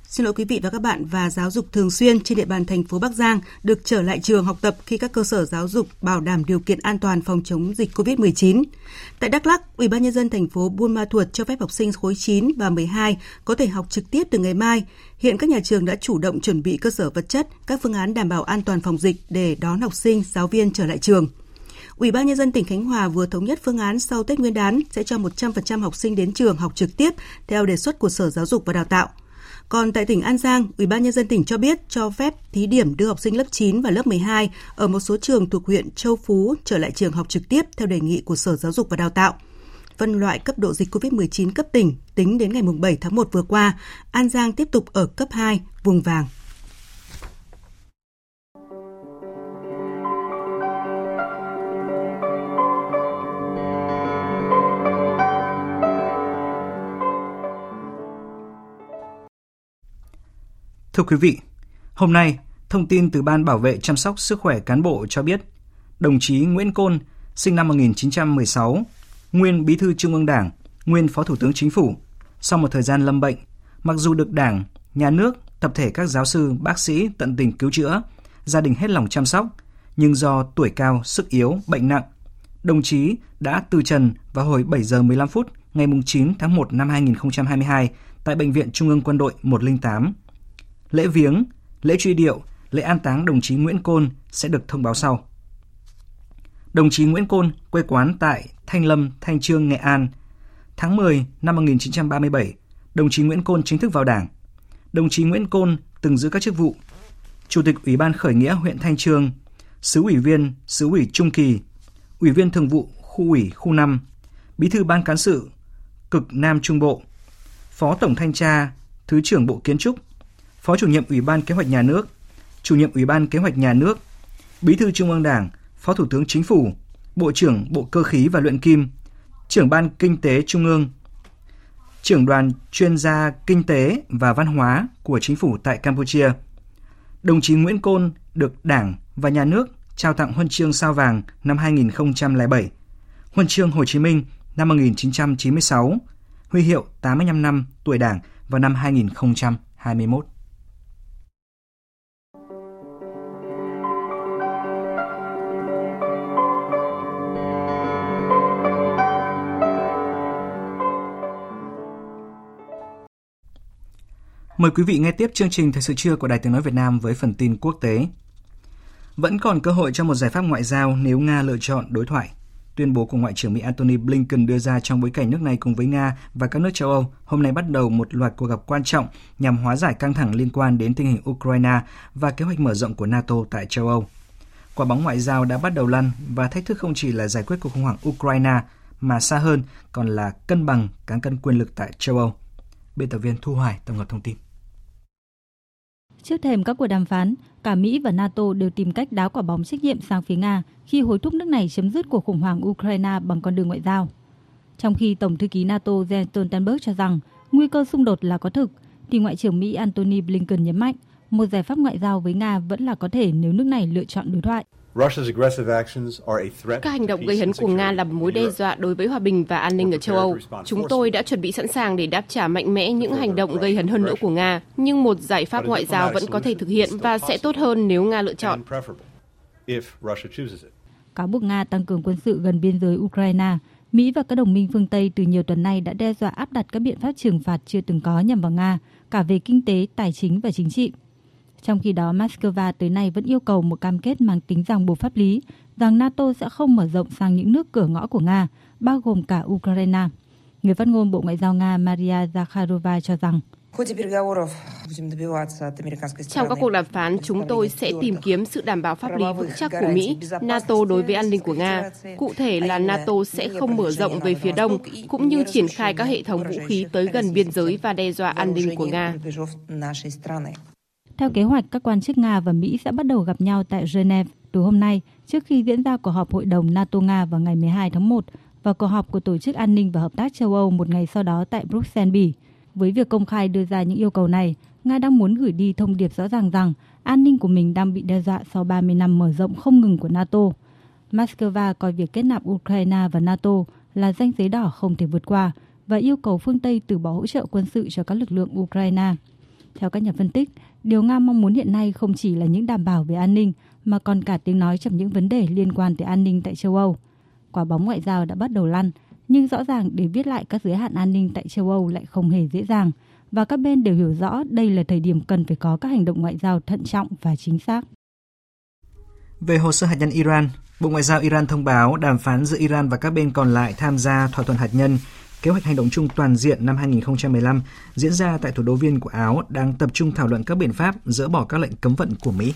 Xin lỗi quý vị và các bạn và giáo dục thường xuyên trên địa bàn thành phố Bắc Giang được trở lại trường học tập khi các cơ sở giáo dục bảo đảm điều kiện an toàn phòng chống dịch COVID-19. Tại Đắk Lắk, Ủy ban nhân dân thành phố Buôn Ma Thuột cho phép học sinh khối 9 và 12 có thể học trực tiếp từ ngày mai. Hiện các nhà trường đã chủ động chuẩn bị cơ sở vật chất, các phương án đảm bảo an toàn phòng dịch để đón học sinh, giáo viên trở lại trường. Ủy ban nhân dân tỉnh Khánh Hòa vừa thống nhất phương án sau Tết Nguyên đán sẽ cho 100% học sinh đến trường học trực tiếp theo đề xuất của Sở Giáo dục và Đào tạo. Còn tại tỉnh An Giang, Ủy ban nhân dân tỉnh cho biết cho phép thí điểm đưa học sinh lớp 9 và lớp 12 ở một số trường thuộc huyện Châu Phú trở lại trường học trực tiếp theo đề nghị của Sở Giáo dục và Đào tạo. Phân loại cấp độ dịch COVID-19 cấp tỉnh tính đến ngày 7 tháng 1 vừa qua, An Giang tiếp tục ở cấp 2, vùng vàng. Thưa quý vị, hôm nay, thông tin từ Ban Bảo vệ chăm sóc sức khỏe cán bộ cho biết, đồng chí Nguyễn Côn, sinh năm 1916, nguyên Bí thư Trung ương Đảng, nguyên Phó Thủ tướng Chính phủ, sau một thời gian lâm bệnh, mặc dù được Đảng, Nhà nước, tập thể các giáo sư, bác sĩ tận tình cứu chữa, gia đình hết lòng chăm sóc, nhưng do tuổi cao, sức yếu, bệnh nặng, đồng chí đã từ trần vào hồi 7 giờ 15 phút ngày 9 tháng 1 năm 2022 tại Bệnh viện Trung ương Quân đội 108 Lễ viếng, lễ truy điệu, lễ an táng đồng chí Nguyễn Côn sẽ được thông báo sau. Đồng chí Nguyễn Côn quê quán tại Thanh Lâm, Thanh Trương, Nghệ An. Tháng 10 năm 1937, đồng chí Nguyễn Côn chính thức vào Đảng. Đồng chí Nguyễn Côn từng giữ các chức vụ Chủ tịch Ủy ban Khởi nghĩa huyện Thanh Trương, Sứ ủy viên Sứ ủy Trung Kỳ, Ủy viên Thường vụ Khu ủy Khu 5, Bí thư Ban Cán sự Cực Nam Trung Bộ, Phó Tổng Thanh tra, Thứ trưởng Bộ Kiến trúc, Phó chủ nhiệm Ủy ban Kế hoạch Nhà nước, chủ nhiệm Ủy ban Kế hoạch Nhà nước, Bí thư Trung ương Đảng, Phó Thủ tướng Chính phủ, Bộ trưởng Bộ Cơ khí và Luyện kim, trưởng ban Kinh tế Trung ương, trưởng đoàn chuyên gia kinh tế và văn hóa của chính phủ tại Campuchia. Đồng chí Nguyễn Côn được Đảng và Nhà nước trao tặng huân chương sao vàng năm 2007, huân chương Hồ Chí Minh năm 1996, huy hiệu 85 năm tuổi Đảng vào năm 2021. Mời quý vị nghe tiếp chương trình Thời sự trưa của Đài Tiếng Nói Việt Nam với phần tin quốc tế. Vẫn còn cơ hội cho một giải pháp ngoại giao nếu Nga lựa chọn đối thoại. Tuyên bố của Ngoại trưởng Mỹ Antony Blinken đưa ra trong bối cảnh nước này cùng với Nga và các nước châu Âu hôm nay bắt đầu một loạt cuộc gặp quan trọng nhằm hóa giải căng thẳng liên quan đến tình hình Ukraine và kế hoạch mở rộng của NATO tại châu Âu. Quả bóng ngoại giao đã bắt đầu lăn và thách thức không chỉ là giải quyết cuộc khủng hoảng Ukraine mà xa hơn còn là cân bằng, cán cân quyền lực tại châu Âu. Biên tập viên Thu Hoài tổng hợp thông tin. Trước thềm các cuộc đàm phán, cả Mỹ và NATO đều tìm cách đá quả bóng trách nhiệm sang phía Nga khi hối thúc nước này chấm dứt cuộc khủng hoảng Ukraine bằng con đường ngoại giao. Trong khi Tổng thư ký NATO Jens Stoltenberg cho rằng nguy cơ xung đột là có thực, thì Ngoại trưởng Mỹ Antony Blinken nhấn mạnh một giải pháp ngoại giao với Nga vẫn là có thể nếu nước này lựa chọn đối thoại. Các hành động gây hấn của Nga là mối đe dọa đối với hòa bình và an ninh ở châu Âu. Chúng tôi đã chuẩn bị sẵn sàng để đáp trả mạnh mẽ những hành động gây hấn hơn nữa của Nga, nhưng một giải pháp ngoại giao vẫn có thể thực hiện và sẽ tốt hơn nếu Nga lựa chọn. Cáo buộc Nga tăng cường quân sự gần biên giới Ukraine, Mỹ và các đồng minh phương Tây từ nhiều tuần nay đã đe dọa áp đặt các biện pháp trừng phạt chưa từng có nhằm vào Nga, cả về kinh tế, tài chính và chính trị. Trong khi đó, Moscow tới nay vẫn yêu cầu một cam kết mang tính ràng buộc pháp lý rằng NATO sẽ không mở rộng sang những nước cửa ngõ của Nga, bao gồm cả Ukraine. Người phát ngôn Bộ Ngoại giao Nga Maria Zakharova cho rằng trong các cuộc đàm phán, chúng tôi sẽ tìm kiếm sự đảm bảo pháp lý vững chắc của Mỹ, NATO đối với an ninh của Nga. Cụ thể là NATO sẽ không mở rộng về phía đông, cũng như triển khai các hệ thống vũ khí tới gần biên giới và đe dọa an ninh của Nga. Theo kế hoạch, các quan chức Nga và Mỹ sẽ bắt đầu gặp nhau tại Geneva từ hôm nay trước khi diễn ra cuộc họp Hội đồng NATO-Nga vào ngày 12 tháng 1 và cuộc họp của Tổ chức An ninh và Hợp tác châu Âu một ngày sau đó tại Bruxelles, Bỉ. Với việc công khai đưa ra những yêu cầu này, Nga đang muốn gửi đi thông điệp rõ ràng rằng an ninh của mình đang bị đe dọa sau 30 năm mở rộng không ngừng của NATO. Moscow coi việc kết nạp Ukraine và NATO là danh giới đỏ không thể vượt qua và yêu cầu phương Tây từ bỏ hỗ trợ quân sự cho các lực lượng Ukraine. Theo các nhà phân tích, điều Nga mong muốn hiện nay không chỉ là những đảm bảo về an ninh mà còn cả tiếng nói trong những vấn đề liên quan tới an ninh tại châu Âu. Quả bóng ngoại giao đã bắt đầu lăn, nhưng rõ ràng để viết lại các giới hạn an ninh tại châu Âu lại không hề dễ dàng và các bên đều hiểu rõ đây là thời điểm cần phải có các hành động ngoại giao thận trọng và chính xác. Về hồ sơ hạt nhân Iran, Bộ Ngoại giao Iran thông báo đàm phán giữa Iran và các bên còn lại tham gia thỏa thuận hạt nhân Kế hoạch hành động chung toàn diện năm 2015 diễn ra tại thủ đô Viên của Áo đang tập trung thảo luận các biện pháp dỡ bỏ các lệnh cấm vận của Mỹ.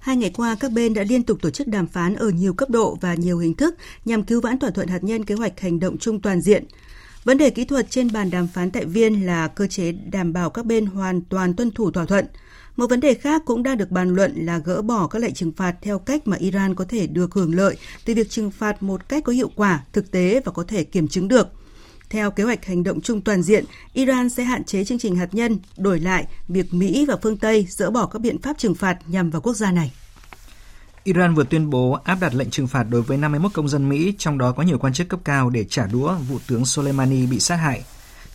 Hai ngày qua, các bên đã liên tục tổ chức đàm phán ở nhiều cấp độ và nhiều hình thức nhằm cứu vãn thỏa thuận hạt nhân kế hoạch hành động chung toàn diện. Vấn đề kỹ thuật trên bàn đàm phán tại Viên là cơ chế đảm bảo các bên hoàn toàn tuân thủ thỏa thuận. Một vấn đề khác cũng đang được bàn luận là gỡ bỏ các lệnh trừng phạt theo cách mà Iran có thể được hưởng lợi từ việc trừng phạt một cách có hiệu quả, thực tế và có thể kiểm chứng được – theo kế hoạch hành động chung toàn diện, Iran sẽ hạn chế chương trình hạt nhân, đổi lại việc Mỹ và phương Tây dỡ bỏ các biện pháp trừng phạt nhằm vào quốc gia này. Iran vừa tuyên bố áp đặt lệnh trừng phạt đối với 51 công dân Mỹ, trong đó có nhiều quan chức cấp cao để trả đũa vụ tướng Soleimani bị sát hại.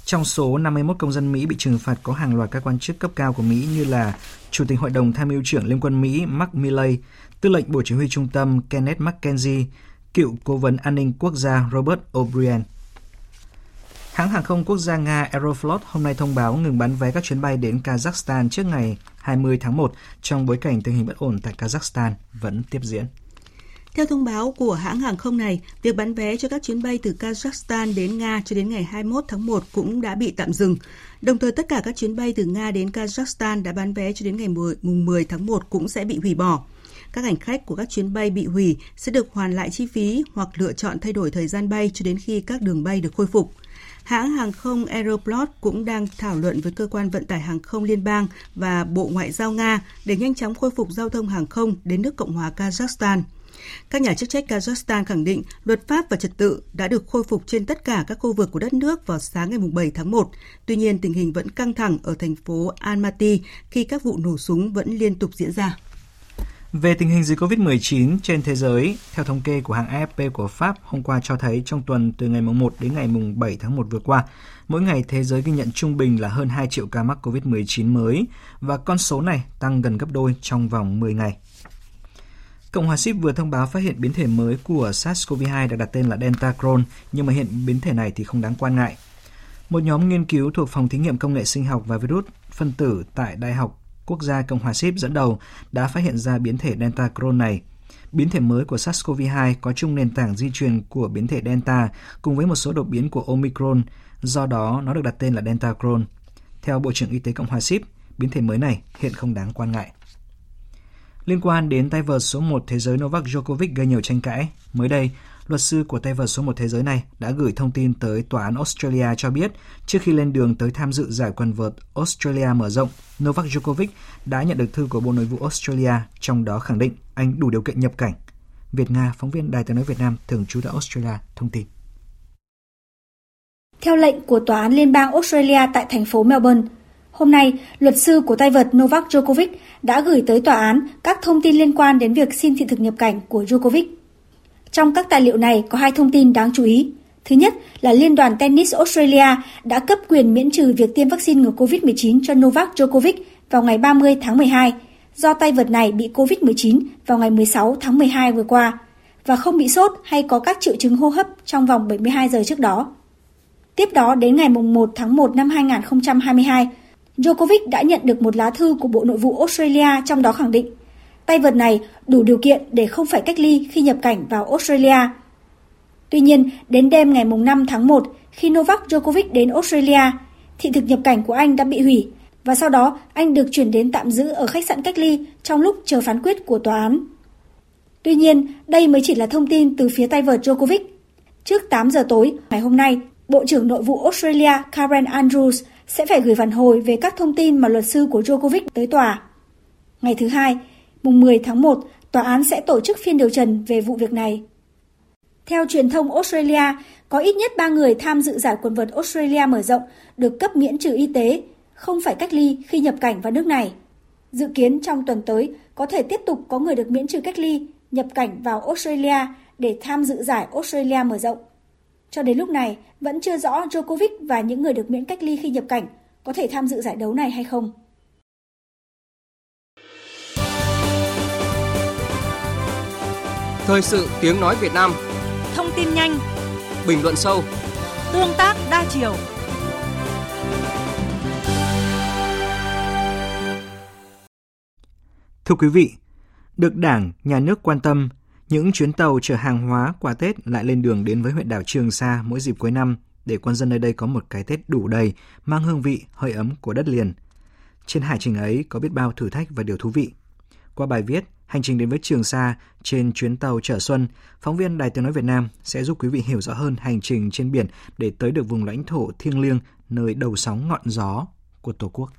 Trong số 51 công dân Mỹ bị trừng phạt có hàng loạt các quan chức cấp cao của Mỹ như là Chủ tịch Hội đồng Tham mưu trưởng Liên quân Mỹ Mark Milley, Tư lệnh Bộ Chỉ huy Trung tâm Kenneth McKenzie, cựu Cố vấn An ninh Quốc gia Robert O'Brien. Hãng hàng không quốc gia Nga Aeroflot hôm nay thông báo ngừng bán vé các chuyến bay đến Kazakhstan trước ngày 20 tháng 1 trong bối cảnh tình hình bất ổn tại Kazakhstan vẫn tiếp diễn. Theo thông báo của hãng hàng không này, việc bán vé cho các chuyến bay từ Kazakhstan đến Nga cho đến ngày 21 tháng 1 cũng đã bị tạm dừng. Đồng thời tất cả các chuyến bay từ Nga đến Kazakhstan đã bán vé cho đến ngày 10, mùng 10 tháng 1 cũng sẽ bị hủy bỏ. Các hành khách của các chuyến bay bị hủy sẽ được hoàn lại chi phí hoặc lựa chọn thay đổi thời gian bay cho đến khi các đường bay được khôi phục. Hãng hàng không Aeroplot cũng đang thảo luận với cơ quan vận tải hàng không liên bang và Bộ Ngoại giao Nga để nhanh chóng khôi phục giao thông hàng không đến nước Cộng hòa Kazakhstan. Các nhà chức trách Kazakhstan khẳng định luật pháp và trật tự đã được khôi phục trên tất cả các khu vực của đất nước vào sáng ngày 7 tháng 1. Tuy nhiên, tình hình vẫn căng thẳng ở thành phố Almaty khi các vụ nổ súng vẫn liên tục diễn ra. Về tình hình dịch COVID-19 trên thế giới, theo thống kê của hãng AFP của Pháp hôm qua cho thấy trong tuần từ ngày 1 đến ngày 7 tháng 1 vừa qua, mỗi ngày thế giới ghi nhận trung bình là hơn 2 triệu ca mắc COVID-19 mới và con số này tăng gần gấp đôi trong vòng 10 ngày. Cộng hòa Ship vừa thông báo phát hiện biến thể mới của SARS-CoV-2 được đặt tên là Delta Crohn, nhưng mà hiện biến thể này thì không đáng quan ngại. Một nhóm nghiên cứu thuộc Phòng Thí nghiệm Công nghệ Sinh học và Virus phân tử tại Đại học Quốc gia Cộng hòa Ship dẫn đầu đã phát hiện ra biến thể Delta Crohn này. Biến thể mới của SARS-CoV-2 có chung nền tảng di truyền của biến thể Delta cùng với một số đột biến của Omicron, do đó nó được đặt tên là Delta Crohn. Theo Bộ trưởng Y tế Cộng hòa Ship, biến thể mới này hiện không đáng quan ngại. Liên quan đến tay vợt số 1 thế giới Novak Djokovic gây nhiều tranh cãi, mới đây, luật sư của tay vợt số 1 thế giới này đã gửi thông tin tới tòa án Australia cho biết trước khi lên đường tới tham dự giải quần vợt Australia mở rộng, Novak Djokovic đã nhận được thư của Bộ Nội vụ Australia, trong đó khẳng định anh đủ điều kiện nhập cảnh. Việt Nga, phóng viên Đài tiếng nói Việt Nam thường trú tại Australia thông tin. Theo lệnh của Tòa án Liên bang Australia tại thành phố Melbourne, hôm nay, luật sư của tay vợt Novak Djokovic đã gửi tới tòa án các thông tin liên quan đến việc xin thị thực nhập cảnh của Djokovic. Trong các tài liệu này có hai thông tin đáng chú ý. Thứ nhất là Liên đoàn Tennis Australia đã cấp quyền miễn trừ việc tiêm vaccine ngừa COVID-19 cho Novak Djokovic vào ngày 30 tháng 12, do tay vợt này bị COVID-19 vào ngày 16 tháng 12 vừa qua và không bị sốt hay có các triệu chứng hô hấp trong vòng 72 giờ trước đó. Tiếp đó đến ngày 1 tháng 1 năm 2022, Djokovic đã nhận được một lá thư của Bộ Nội vụ Australia trong đó khẳng định tay vợt này đủ điều kiện để không phải cách ly khi nhập cảnh vào Australia. Tuy nhiên, đến đêm ngày 5 tháng 1, khi Novak Djokovic đến Australia, thị thực nhập cảnh của anh đã bị hủy và sau đó anh được chuyển đến tạm giữ ở khách sạn cách ly trong lúc chờ phán quyết của tòa án. Tuy nhiên, đây mới chỉ là thông tin từ phía tay vợt Djokovic. Trước 8 giờ tối ngày hôm nay, Bộ trưởng Nội vụ Australia Karen Andrews sẽ phải gửi phản hồi về các thông tin mà luật sư của Djokovic tới tòa. Ngày thứ hai, mùng 10 tháng 1, tòa án sẽ tổ chức phiên điều trần về vụ việc này. Theo truyền thông Australia, có ít nhất 3 người tham dự giải quần vợt Australia mở rộng được cấp miễn trừ y tế, không phải cách ly khi nhập cảnh vào nước này. Dự kiến trong tuần tới có thể tiếp tục có người được miễn trừ cách ly, nhập cảnh vào Australia để tham dự giải Australia mở rộng. Cho đến lúc này, vẫn chưa rõ Djokovic và những người được miễn cách ly khi nhập cảnh có thể tham dự giải đấu này hay không. Thời sự tiếng nói Việt Nam Thông tin nhanh Bình luận sâu Tương tác đa chiều Thưa quý vị, được Đảng, Nhà nước quan tâm, những chuyến tàu chở hàng hóa qua Tết lại lên đường đến với huyện đảo Trường Sa mỗi dịp cuối năm để quân dân nơi đây có một cái Tết đủ đầy, mang hương vị, hơi ấm của đất liền. Trên hải trình ấy có biết bao thử thách và điều thú vị. Qua bài viết Hành trình đến với Trường Sa trên chuyến tàu chở xuân, phóng viên Đài Tiếng Nói Việt Nam sẽ giúp quý vị hiểu rõ hơn hành trình trên biển để tới được vùng lãnh thổ thiêng liêng nơi đầu sóng ngọn gió của Tổ quốc.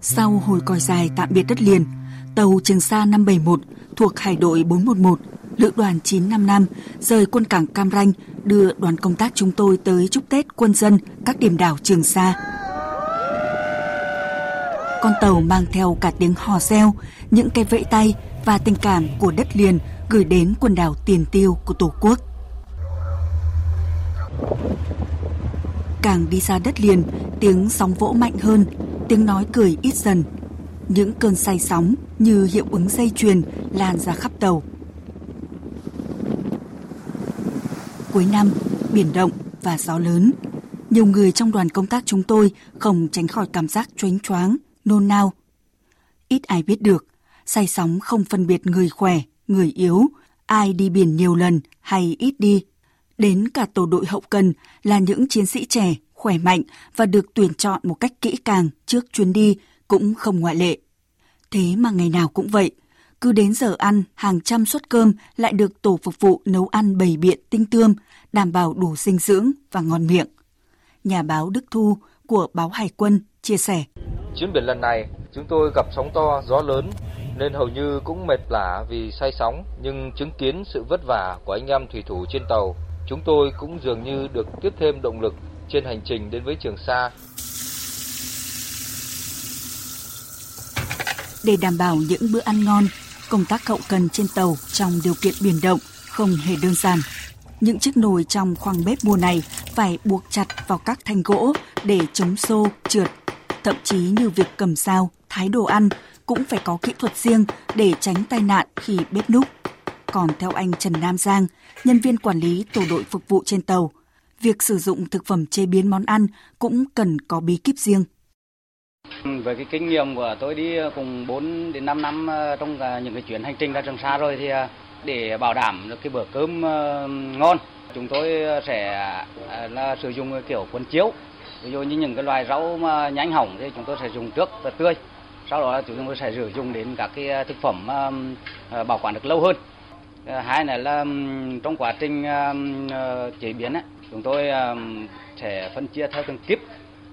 Sau hồi còi dài tạm biệt đất liền, tàu Trường Sa 571 thuộc Hải đội 411, Lữ đoàn 955 rời quân cảng Cam Ranh đưa đoàn công tác chúng tôi tới chúc Tết quân dân các điểm đảo Trường Sa. Con tàu mang theo cả tiếng hò reo, những cái vẫy tay và tình cảm của đất liền gửi đến quần đảo tiền tiêu của Tổ quốc. Càng đi xa đất liền, tiếng sóng vỗ mạnh hơn, tiếng nói cười ít dần. Những cơn say sóng như hiệu ứng dây chuyền lan ra khắp tàu. Cuối năm, biển động và gió lớn. Nhiều người trong đoàn công tác chúng tôi không tránh khỏi cảm giác choáng choáng, nôn nao. Ít ai biết được, say sóng không phân biệt người khỏe, người yếu, ai đi biển nhiều lần hay ít đi. Đến cả tổ đội hậu cần là những chiến sĩ trẻ, khỏe mạnh và được tuyển chọn một cách kỹ càng trước chuyến đi cũng không ngoại lệ. Thế mà ngày nào cũng vậy, cứ đến giờ ăn, hàng trăm suất cơm lại được tổ phục vụ nấu ăn bầy biện tinh tươm, đảm bảo đủ dinh dưỡng và ngon miệng. Nhà báo Đức Thu của báo Hải quân chia sẻ. Chuyến biển lần này, chúng tôi gặp sóng to, gió lớn, nên hầu như cũng mệt lả vì say sóng, nhưng chứng kiến sự vất vả của anh em thủy thủ trên tàu, chúng tôi cũng dường như được tiếp thêm động lực trên hành trình đến với Trường Sa. Để đảm bảo những bữa ăn ngon, công tác hậu cần trên tàu trong điều kiện biển động không hề đơn giản. Những chiếc nồi trong khoang bếp mùa này phải buộc chặt vào các thanh gỗ để chống xô, trượt. Thậm chí như việc cầm dao, thái đồ ăn cũng phải có kỹ thuật riêng để tránh tai nạn khi bếp núc. Còn theo anh Trần Nam Giang, nhân viên quản lý tổ đội phục vụ trên tàu, việc sử dụng thực phẩm chế biến món ăn cũng cần có bí kíp riêng. Ừ, với cái kinh nghiệm của tôi đi ờ, cùng 4 đến 5 năm ờ, trong ờ, những cái chuyến hành trình ra Trường Sa rồi thì để bảo đảm được cái bữa cơm ngon, chúng tôi sẽ là sử dụng kiểu cuốn chiếu. Ví dụ như những cái loài rau mà nhanh hỏng thì chúng tôi sẽ dùng trước và tươi. Sau đó chúng tôi sẽ sử dụng đến các cái thực phẩm bảo quản được lâu hơn. Hai này là trong quá trình chế biến ấy, chúng tôi sẽ phân chia theo từng kíp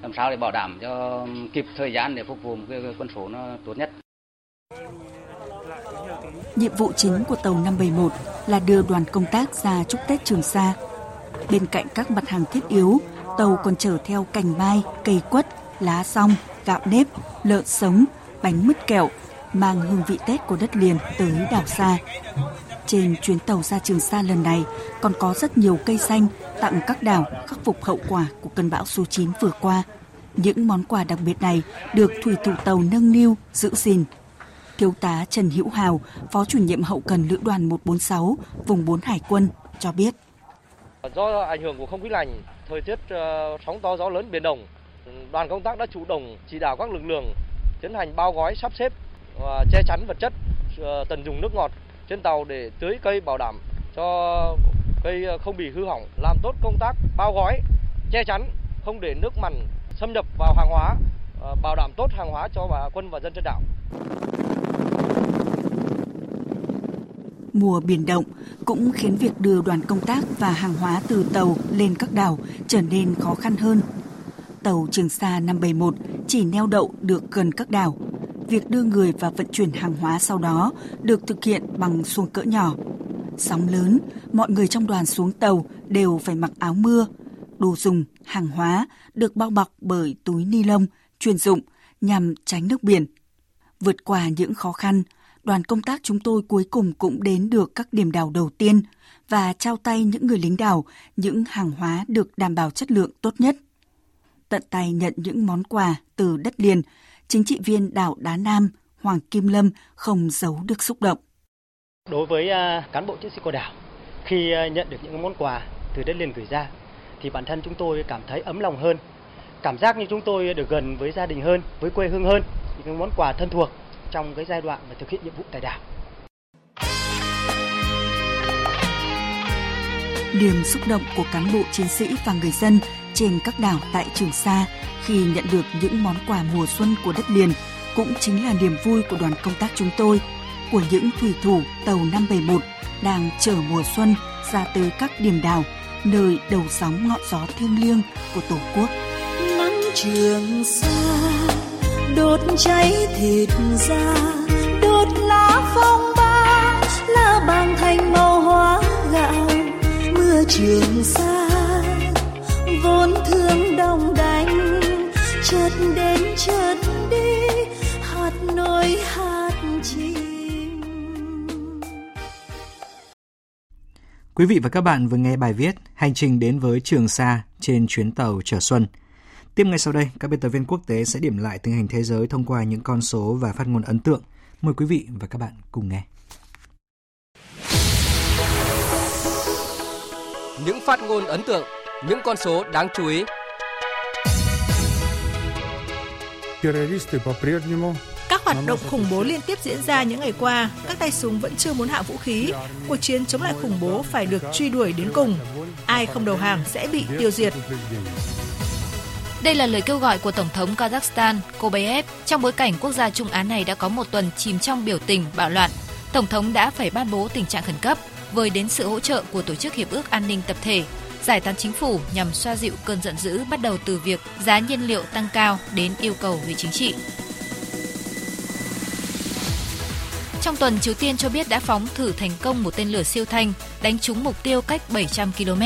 làm sao để bảo đảm cho kịp thời gian để phục vụ một cái quân số nó tốt nhất. Nhiệm vụ chính của tàu 571 là đưa đoàn công tác ra chúc Tết Trường Sa. Bên cạnh các mặt hàng thiết yếu, tàu còn chở theo cành mai, cây quất, lá song, gạo nếp, lợn sống, bánh mứt kẹo, mang hương vị Tết của đất liền tới đảo xa. Trên chuyến tàu ra Trường Sa lần này còn có rất nhiều cây xanh tặng các đảo khắc phục hậu quả của cơn bão số 9 vừa qua. Những món quà đặc biệt này được thủy thủ tàu nâng niu, giữ gìn. Thiếu tá Trần Hữu Hào, Phó chủ nhiệm hậu cần lữ đoàn 146, vùng 4 Hải quân, cho biết. Do ảnh hưởng của không khí lạnh, thời tiết ờ, sóng to gió lớn biển động, đoàn công tác đã chủ động chỉ đạo các lực lượng tiến hành bao gói sắp xếp và che chắn vật chất, ờ, tận dụng nước ngọt trên tàu để tưới cây bảo đảm cho cây ờ, không bị hư hỏng, làm tốt công tác bao gói, che chắn, không để nước mặn xâm nhập vào hàng hóa, ờ, bảo đảm tốt hàng hóa cho bà quân và dân trên đảo. Mùa biển động cũng khiến việc đưa đoàn công tác và hàng hóa từ tàu lên các đảo trở nên khó khăn hơn. Tàu Trường Sa 571 chỉ neo đậu được gần các đảo. Việc đưa người và vận chuyển hàng hóa sau đó được thực hiện bằng xuồng cỡ nhỏ. Sóng lớn, mọi người trong đoàn xuống tàu đều phải mặc áo mưa, đồ dùng, hàng hóa được bao bọc bởi túi ni lông chuyên dụng nhằm tránh nước biển. Vượt qua những khó khăn, đoàn công tác chúng tôi cuối cùng cũng đến được các điểm đảo đầu tiên và trao tay những người lính đảo những hàng hóa được đảm bảo chất lượng tốt nhất. Tận tay nhận những món quà từ đất liền, chính trị viên đảo Đá Nam Hoàng Kim Lâm không giấu được xúc động. Đối với à, cán bộ chiến sĩ của đảo, khi à, nhận được những món quà từ đất liền gửi ra, thì bản thân chúng tôi cảm thấy ấm lòng hơn, cảm giác như chúng tôi được gần với gia đình hơn, với quê hương hơn, những món quà thân thuộc trong cái giai đoạn mà thực hiện nhiệm vụ tại đảo. Niềm xúc động của cán bộ chiến sĩ và người dân trên các đảo tại Trường Sa khi nhận được những món quà mùa xuân của đất liền cũng chính là niềm vui của đoàn công tác chúng tôi, của những thủy thủ tàu 571 đang chờ mùa xuân ra tới các điểm đảo nơi đầu sóng ngọn gió thiêng liêng của Tổ quốc. Nắng trường xa, đốt cháy thịt da, đốt lá phong ba, lá bàng thành màu hóa gạo, mưa trường xa, vốn thương đồng đánh, chợt đến chợt đi, hạt nỗi hạt chi. Quý vị và các bạn vừa nghe bài viết Hành trình đến với Trường Sa trên chuyến tàu Chở Xuân. Tiếp ngay sau đây, các biên tập viên quốc tế sẽ điểm lại tình hình thế giới thông qua những con số và phát ngôn ấn tượng. Mời quý vị và các bạn cùng nghe. Những phát ngôn ấn tượng, những con số đáng chú ý. Террористы по-прежнему các hoạt động khủng bố liên tiếp diễn ra những ngày qua, các tay súng vẫn chưa muốn hạ vũ khí. Cuộc chiến chống lại khủng bố phải được truy đuổi đến cùng. Ai không đầu hàng sẽ bị tiêu diệt. Đây là lời kêu gọi của Tổng thống Kazakhstan Kobayev trong bối cảnh quốc gia Trung Á này đã có một tuần chìm trong biểu tình, bạo loạn. Tổng thống đã phải ban bố tình trạng khẩn cấp với đến sự hỗ trợ của Tổ chức Hiệp ước An ninh Tập thể, giải tán chính phủ nhằm xoa dịu cơn giận dữ bắt đầu từ việc giá nhiên liệu tăng cao đến yêu cầu về chính trị. Trong tuần, Triều Tiên cho biết đã phóng thử thành công một tên lửa siêu thanh đánh trúng mục tiêu cách 700 km.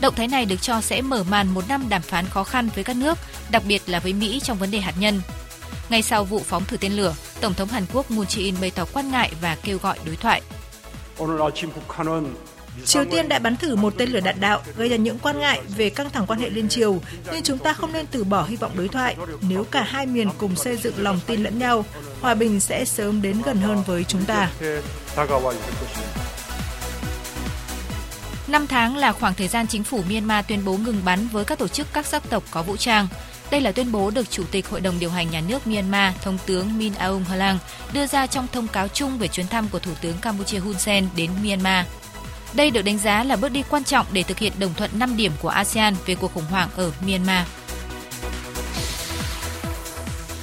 Động thái này được cho sẽ mở màn một năm đàm phán khó khăn với các nước, đặc biệt là với Mỹ trong vấn đề hạt nhân. Ngay sau vụ phóng thử tên lửa, Tổng thống Hàn Quốc Moon Jae-in bày tỏ quan ngại và kêu gọi đối thoại. Triều Tiên đã bắn thử một tên lửa đạn đạo, gây ra những quan ngại về căng thẳng quan hệ liên triều, nhưng chúng ta không nên từ bỏ hy vọng đối thoại. Nếu cả hai miền cùng xây dựng lòng tin lẫn nhau, hòa bình sẽ sớm đến gần hơn với chúng ta. 5 tháng là khoảng thời gian chính phủ Myanmar tuyên bố ngừng bắn với các tổ chức các sắc tộc có vũ trang. Đây là tuyên bố được Chủ tịch Hội đồng điều hành nhà nước Myanmar, Thống tướng Min Aung Hlaing đưa ra trong thông cáo chung về chuyến thăm của Thủ tướng Campuchia Hun Sen đến Myanmar. Đây được đánh giá là bước đi quan trọng để thực hiện đồng thuận 5 điểm của ASEAN về cuộc khủng hoảng ở Myanmar.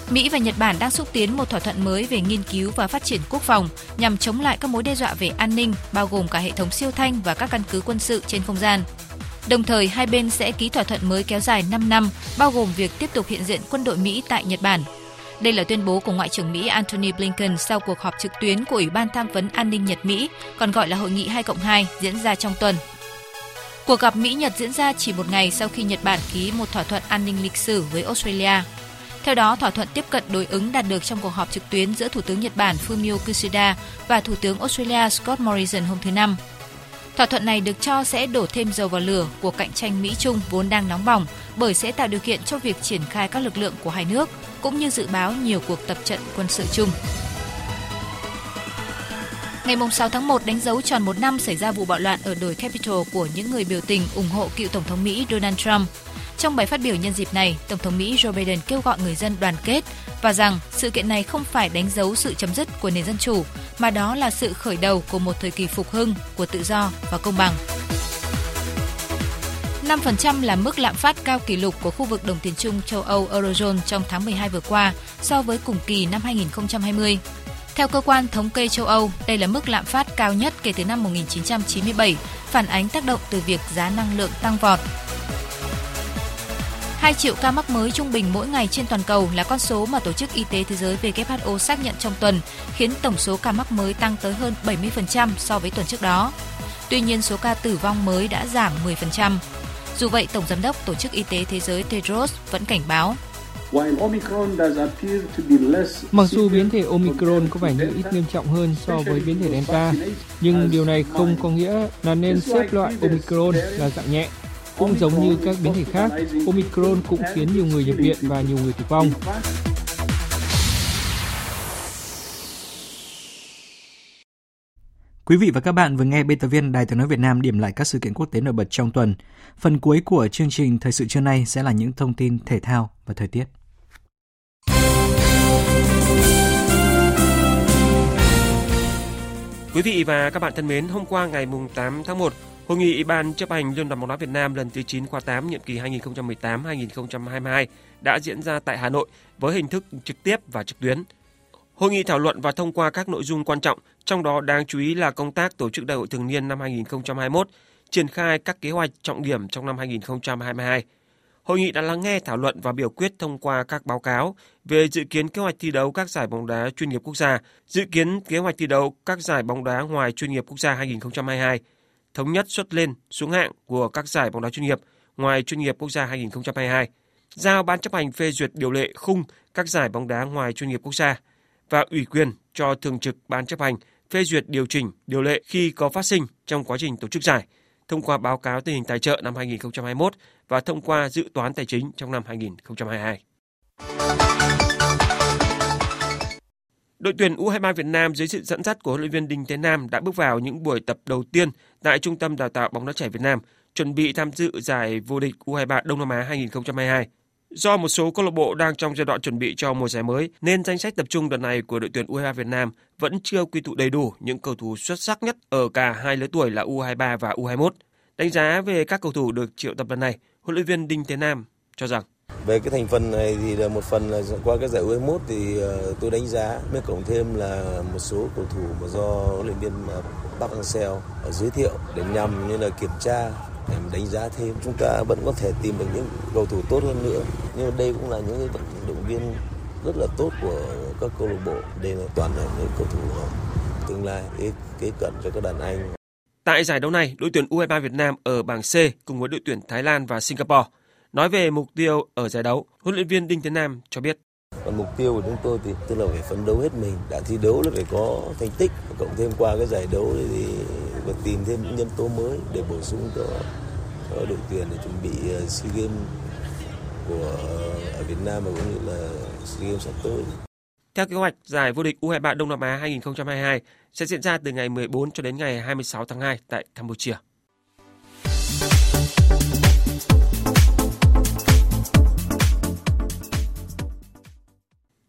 Mỹ và Nhật Bản đang xúc tiến một thỏa thuận mới về nghiên cứu và phát triển quốc phòng nhằm chống lại các mối đe dọa về an ninh, bao gồm cả hệ thống siêu thanh và các căn cứ quân sự trên không gian. Đồng thời, hai bên sẽ ký thỏa thuận mới kéo dài 5 năm, bao gồm việc tiếp tục hiện diện quân đội Mỹ tại Nhật Bản. Đây là tuyên bố của Ngoại trưởng Mỹ Antony Blinken sau cuộc họp trực tuyến của Ủy ban tham vấn an ninh Nhật Mỹ, còn gọi là Hội nghị 2 cộng 2, diễn ra trong tuần. Cuộc gặp Mỹ-Nhật diễn ra chỉ một ngày sau khi Nhật Bản ký một thỏa thuận an ninh lịch sử với Australia. Theo đó, thỏa thuận tiếp cận đối ứng đạt được trong cuộc họp trực tuyến giữa Thủ tướng Nhật Bản Fumio Kishida và Thủ tướng Australia Scott Morrison hôm thứ Năm. Thỏa thuận này được cho sẽ đổ thêm dầu vào lửa của cạnh tranh Mỹ-Trung vốn đang nóng bỏng bởi sẽ tạo điều kiện cho việc triển khai các lực lượng của hai nước cũng như dự báo nhiều cuộc tập trận quân sự chung. Ngày 6 tháng 1 đánh dấu tròn một năm xảy ra vụ bạo loạn ở đồi Capitol của những người biểu tình ủng hộ cựu Tổng thống Mỹ Donald Trump. Trong bài phát biểu nhân dịp này, Tổng thống Mỹ Joe Biden kêu gọi người dân đoàn kết và rằng sự kiện này không phải đánh dấu sự chấm dứt của nền dân chủ, mà đó là sự khởi đầu của một thời kỳ phục hưng của tự do và công bằng. 5% là mức lạm phát cao kỷ lục của khu vực đồng tiền chung châu Âu Eurozone trong tháng 12 vừa qua so với cùng kỳ năm 2020. Theo cơ quan thống kê châu Âu, đây là mức lạm phát cao nhất kể từ năm 1997, phản ánh tác động từ việc giá năng lượng tăng vọt 2 triệu ca mắc mới trung bình mỗi ngày trên toàn cầu là con số mà Tổ chức Y tế Thế giới WHO xác nhận trong tuần, khiến tổng số ca mắc mới tăng tới hơn 70% so với tuần trước đó. Tuy nhiên, số ca tử vong mới đã giảm 10%. Dù vậy, Tổng Giám đốc Tổ chức Y tế Thế giới Tedros vẫn cảnh báo. Mặc dù biến thể Omicron có vẻ như ít nghiêm trọng hơn so với biến thể Delta, nhưng điều này không có nghĩa là nên xếp loại Omicron là dạng nhẹ. Cũng giống như các biến thể khác, Omicron cũng khiến nhiều người nhập viện và nhiều người tử vong. Quý vị và các bạn vừa nghe biên tập viên Đài tiếng nói Việt Nam điểm lại các sự kiện quốc tế nổi bật trong tuần. Phần cuối của chương trình thời sự trưa nay sẽ là những thông tin thể thao và thời tiết. Quý vị và các bạn thân mến, hôm qua ngày 8 tháng 1, Hội nghị Ban chấp hành Liên đoàn bóng đá Việt Nam lần thứ 9 khóa 8 nhiệm kỳ 2018-2022 đã diễn ra tại Hà Nội với hình thức trực tiếp và trực tuyến. Hội nghị thảo luận và thông qua các nội dung quan trọng, trong đó đáng chú ý là công tác tổ chức đại hội thường niên năm 2021, triển khai các kế hoạch trọng điểm trong năm 2022. Hội nghị đã lắng nghe thảo luận và biểu quyết thông qua các báo cáo về dự kiến kế hoạch thi đấu các giải bóng đá chuyên nghiệp quốc gia, dự kiến kế hoạch thi đấu các giải bóng đá ngoài chuyên nghiệp quốc gia 2022, thống nhất xuất lên xuống hạng của các giải bóng đá chuyên nghiệp ngoài chuyên nghiệp quốc gia 2022, giao ban chấp hành phê duyệt điều lệ khung các giải bóng đá ngoài chuyên nghiệp quốc gia và ủy quyền cho thường trực ban chấp hành phê duyệt điều chỉnh điều lệ khi có phát sinh trong quá trình tổ chức giải, thông qua báo cáo tình hình tài trợ năm 2021 và thông qua dự toán tài chính trong năm 2022. Đội tuyển U23 Việt Nam dưới sự dẫn dắt của huấn luyện viên Đinh Thế Nam đã bước vào những buổi tập đầu tiên tại Trung tâm Đào tạo bóng đá trẻ Việt Nam, chuẩn bị tham dự giải vô địch U23 Đông Nam Á 2022. Do một số câu lạc bộ đang trong giai đoạn chuẩn bị cho mùa giải mới, nên danh sách tập trung đợt này của đội tuyển U23 Việt Nam vẫn chưa quy tụ đầy đủ những cầu thủ xuất sắc nhất ở cả hai lứa tuổi là U23 và U21. Đánh giá về các cầu thủ được triệu tập lần này, huấn luyện viên Đinh Thế Nam cho rằng về cái thành phần này thì là một phần là qua cái giải U21 thì ờ, tôi đánh giá mới cộng thêm là một số cầu thủ mà do huấn luyện viên ờ, Park Hang-seo ờ, giới thiệu để nhằm như là kiểm tra để đánh giá thêm chúng ta vẫn có thể tìm được những cầu thủ tốt hơn nữa nhưng mà đây cũng là những vận động viên rất là tốt của các câu lạc bộ đây là toàn là những cầu thủ tương lai kế cận cho các đàn anh Tại giải đấu này, đội tuyển U23 Việt Nam ở bảng C cùng với đội tuyển Thái Lan và Singapore. Nói về mục tiêu ở giải đấu, huấn luyện viên Đinh Thế Nam cho biết. Còn mục tiêu của chúng tôi thì tức là phải phấn đấu hết mình, đã thi đấu là phải có thành tích, cộng thêm qua cái giải đấu thì và tìm thêm những nhân tố mới để bổ sung cho, cho đội tuyển để chuẩn bị ờ, SEA Games của ờ, ở Việt Nam và cũng như là SEA Games sắp tới. Theo kế hoạch, giải vô địch U23 Đông Nam Á 2022 sẽ diễn ra từ ngày 14 cho đến ngày 26 tháng 2 tại Campuchia.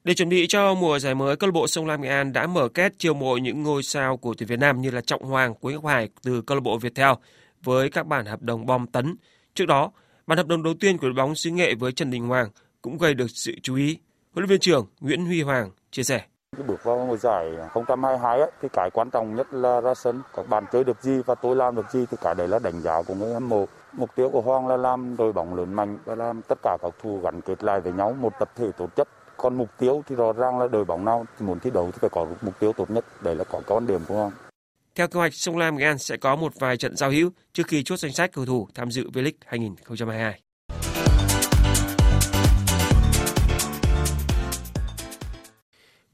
Để chuẩn bị cho mùa giải mới, câu lạc bộ Sông Lam Nghệ An đã mở kết chiêu mộ những ngôi sao của tuyển Việt Nam như là Trọng Hoàng, Quế Ngọc Hải từ câu lạc bộ Viettel với các bản hợp đồng bom tấn. Trước đó, bản hợp đồng đầu tiên của đội bóng xứ Nghệ với Trần Đình Hoàng cũng gây được sự chú ý. Huấn luyện viên trưởng Nguyễn Huy Hoàng chia sẻ. Cái bước vào mùa giải 2022 ấy, thì cái quan trọng nhất là ra sân các bạn chơi được gì và tôi làm được gì thì cả đấy là đánh giá của người hâm mộ. Mục tiêu của Hoàng là làm đội bóng lớn mạnh và làm tất cả các thủ gắn kết lại với nhau một tập thể tốt chất. Còn mục tiêu thì rõ ràng là đội bóng nào muốn thi đấu thì phải có mục tiêu tốt nhất. Đấy là có con điểm của không? Theo kế hoạch, Sông Lam Nghệ An sẽ có một vài trận giao hữu trước khi chốt danh sách cầu thủ tham dự V-League 2022.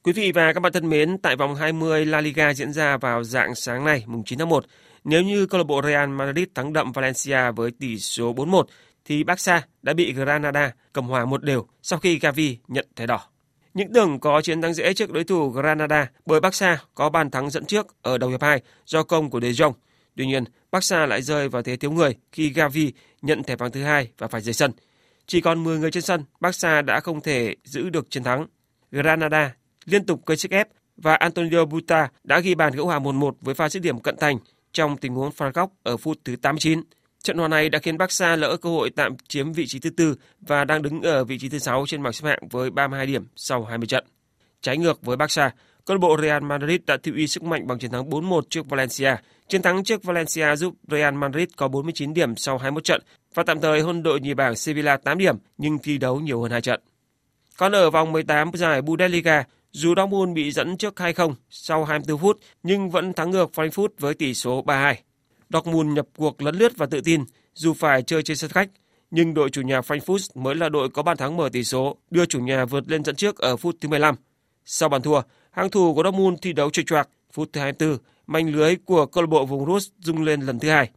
Quý vị và các bạn thân mến, tại vòng 20 La Liga diễn ra vào dạng sáng nay, mùng 9 tháng 1, nếu như câu lạc bộ Real Madrid thắng đậm Valencia với tỷ số 4-1, thì Barca đã bị Granada cầm hòa một đều sau khi Gavi nhận thẻ đỏ. Những tưởng có chiến thắng dễ trước đối thủ Granada bởi Barca có bàn thắng dẫn trước ở đầu hiệp 2 do công của De Jong. Tuy nhiên, Barca lại rơi vào thế thiếu người khi Gavi nhận thẻ vàng thứ hai và phải rời sân. Chỉ còn 10 người trên sân, Barca đã không thể giữ được chiến thắng. Granada liên tục gây sức ép và Antonio Buta đã ghi bàn gỡ hòa 1-1 với pha dứt điểm cận thành trong tình huống phạt góc ở phút thứ 89. Trận hòa này đã khiến Barca lỡ cơ hội tạm chiếm vị trí thứ tư và đang đứng ở vị trí thứ sáu trên bảng xếp hạng với 32 điểm sau 20 trận. Trái ngược với Barca, câu lạc bộ Real Madrid đã thị uy sức mạnh bằng chiến thắng 4-1 trước Valencia. Chiến thắng trước Valencia giúp Real Madrid có 49 điểm sau 21 trận và tạm thời hơn đội nhì bảng Sevilla 8 điểm nhưng thi đấu nhiều hơn hai trận. Còn ở vòng 18 giải Bundesliga, dù Dortmund bị dẫn trước 2-0 sau 24 phút nhưng vẫn thắng ngược Frankfurt với tỷ số 3-2. Dortmund nhập cuộc lấn lướt và tự tin dù phải chơi trên sân khách nhưng đội chủ nhà Frankfurt mới là đội có bàn thắng mở tỷ số, đưa chủ nhà vượt lên dẫn trước ở phút thứ 15. Sau bàn thua, hàng thủ của Dortmund thi đấu trôi choạc, phút thứ 24, manh lưới của câu lạc bộ vùng Rus rung lên lần thứ hai.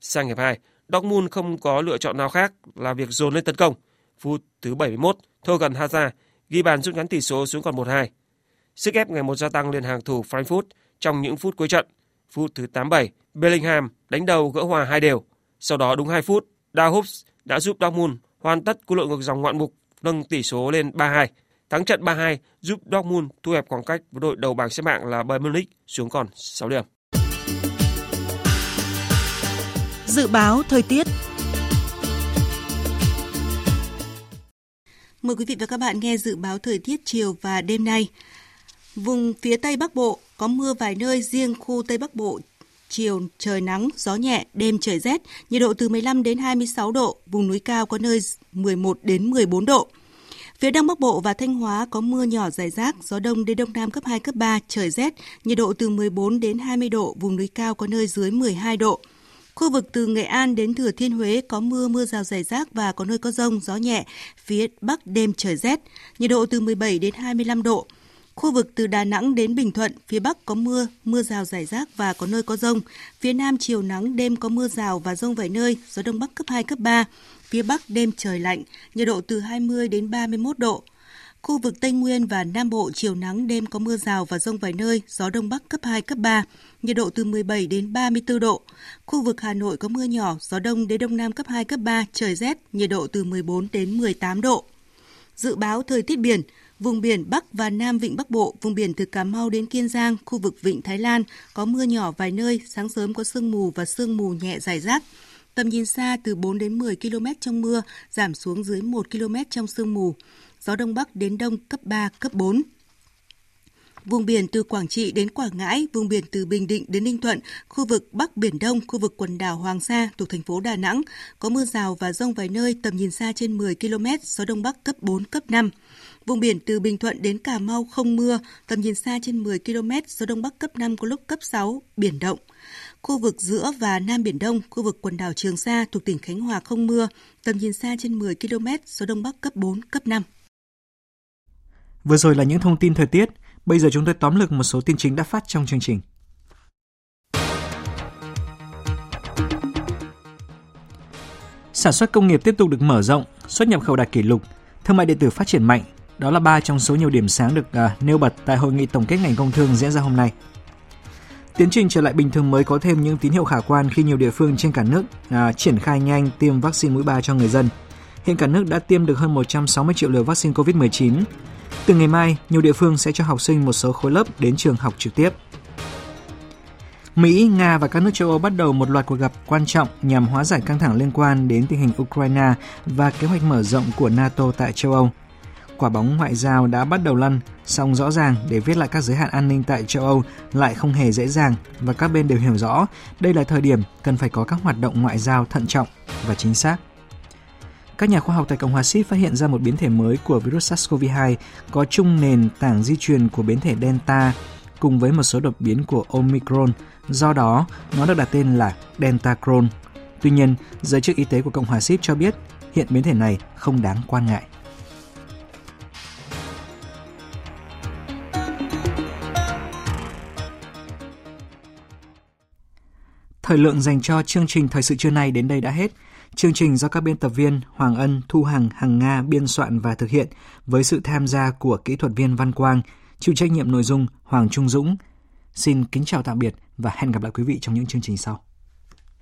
Sang hiệp 2, Dortmund không có lựa chọn nào khác là việc dồn lên tấn công. Phút thứ 71, Thorgan Hazard ghi bàn rút ngắn tỷ số xuống còn 1-2. Sức ép ngày một gia tăng lên hàng thủ Frankfurt trong những phút cuối trận. Phút thứ 87, Bellingham đánh đầu gỡ hòa hai đều. Sau đó đúng 2 phút, Dahops đã giúp Dortmund hoàn tất cú lội ngược dòng ngoạn mục nâng tỷ số lên 3-2. Thắng trận 3-2 giúp Dortmund thu hẹp khoảng cách với đội đầu bảng xếp hạng là Bayern Munich xuống còn 6 điểm. Dự báo thời tiết Mời quý vị và các bạn nghe dự báo thời tiết chiều và đêm nay. Vùng phía Tây Bắc Bộ có mưa vài nơi, riêng khu Tây Bắc Bộ chiều trời nắng, gió nhẹ, đêm trời rét, nhiệt độ từ 15 đến 26 độ, vùng núi cao có nơi 11 đến 14 độ. Phía Đông Bắc Bộ và Thanh Hóa có mưa nhỏ rải rác, gió đông đến đông nam cấp 2, cấp 3, trời rét, nhiệt độ từ 14 đến 20 độ, vùng núi cao có nơi dưới 12 độ. Khu vực từ Nghệ An đến Thừa Thiên Huế có mưa, mưa rào rải rác và có nơi có rông, gió nhẹ. Phía Bắc đêm trời rét, nhiệt độ từ 17 đến 25 độ. Khu vực từ Đà Nẵng đến Bình Thuận, phía Bắc có mưa, mưa rào rải rác và có nơi có rông. Phía Nam chiều nắng, đêm có mưa rào và rông vài nơi, gió Đông Bắc cấp 2, cấp 3. Phía Bắc đêm trời lạnh, nhiệt độ từ 20 đến 31 độ. Khu vực Tây Nguyên và Nam Bộ chiều nắng đêm có mưa rào và rông vài nơi, gió Đông Bắc cấp 2, cấp 3, nhiệt độ từ 17 đến 34 độ. Khu vực Hà Nội có mưa nhỏ, gió Đông đến Đông Nam cấp 2, cấp 3, trời rét, nhiệt độ từ 14 đến 18 độ. Dự báo thời tiết biển, Vùng biển Bắc và Nam Vịnh Bắc Bộ, vùng biển từ Cà Mau đến Kiên Giang, khu vực Vịnh Thái Lan có mưa nhỏ vài nơi, sáng sớm có sương mù và sương mù nhẹ dài rác. Tầm nhìn xa từ 4 đến 10 km trong mưa, giảm xuống dưới 1 km trong sương mù. Gió Đông Bắc đến Đông cấp 3, cấp 4. Vùng biển từ Quảng Trị đến Quảng Ngãi, vùng biển từ Bình Định đến Ninh Thuận, khu vực Bắc Biển Đông, khu vực quần đảo Hoàng Sa thuộc thành phố Đà Nẵng, có mưa rào và rông vài nơi, tầm nhìn xa trên 10 km, gió Đông Bắc cấp 4, cấp 5. Vùng biển từ Bình Thuận đến Cà Mau không mưa, tầm nhìn xa trên 10 km, gió Đông Bắc cấp 5 có lúc cấp 6, biển động. Khu vực giữa và Nam Biển Đông, khu vực quần đảo Trường Sa thuộc tỉnh Khánh Hòa không mưa, tầm nhìn xa trên 10 km, gió Đông Bắc cấp 4, cấp 5. Vừa rồi là những thông tin thời tiết, bây giờ chúng tôi tóm lược một số tin chính đã phát trong chương trình. Sản xuất công nghiệp tiếp tục được mở rộng, xuất nhập khẩu đạt kỷ lục, thương mại điện tử phát triển mạnh. Đó là ba trong số nhiều điểm sáng được uh, nêu bật tại hội nghị tổng kết ngành công thương diễn ra hôm nay. Tiến trình trở lại bình thường mới có thêm những tín hiệu khả quan khi nhiều địa phương trên cả nước à, triển khai nhanh tiêm vaccine mũi 3 cho người dân. Hiện cả nước đã tiêm được hơn 160 triệu liều vaccine COVID-19. Từ ngày mai, nhiều địa phương sẽ cho học sinh một số khối lớp đến trường học trực tiếp. Mỹ, Nga và các nước châu Âu bắt đầu một loạt cuộc gặp quan trọng nhằm hóa giải căng thẳng liên quan đến tình hình Ukraine và kế hoạch mở rộng của NATO tại châu Âu. Quả bóng ngoại giao đã bắt đầu lăn, song rõ ràng để viết lại các giới hạn an ninh tại châu Âu lại không hề dễ dàng và các bên đều hiểu rõ đây là thời điểm cần phải có các hoạt động ngoại giao thận trọng và chính xác. Các nhà khoa học tại Cộng hòa Síp phát hiện ra một biến thể mới của virus SARS-CoV-2 có chung nền tảng di truyền của biến thể Delta cùng với một số đột biến của Omicron, do đó nó được đặt tên là Deltacron. Tuy nhiên, giới chức y tế của Cộng hòa Síp cho biết hiện biến thể này không đáng quan ngại. Thời lượng dành cho chương trình Thời sự trưa nay đến đây đã hết. Chương trình do các biên tập viên Hoàng Ân, Thu Hằng, Hằng Nga biên soạn và thực hiện với sự tham gia của kỹ thuật viên Văn Quang, chịu trách nhiệm nội dung Hoàng Trung Dũng. Xin kính chào tạm biệt và hẹn gặp lại quý vị trong những chương trình sau.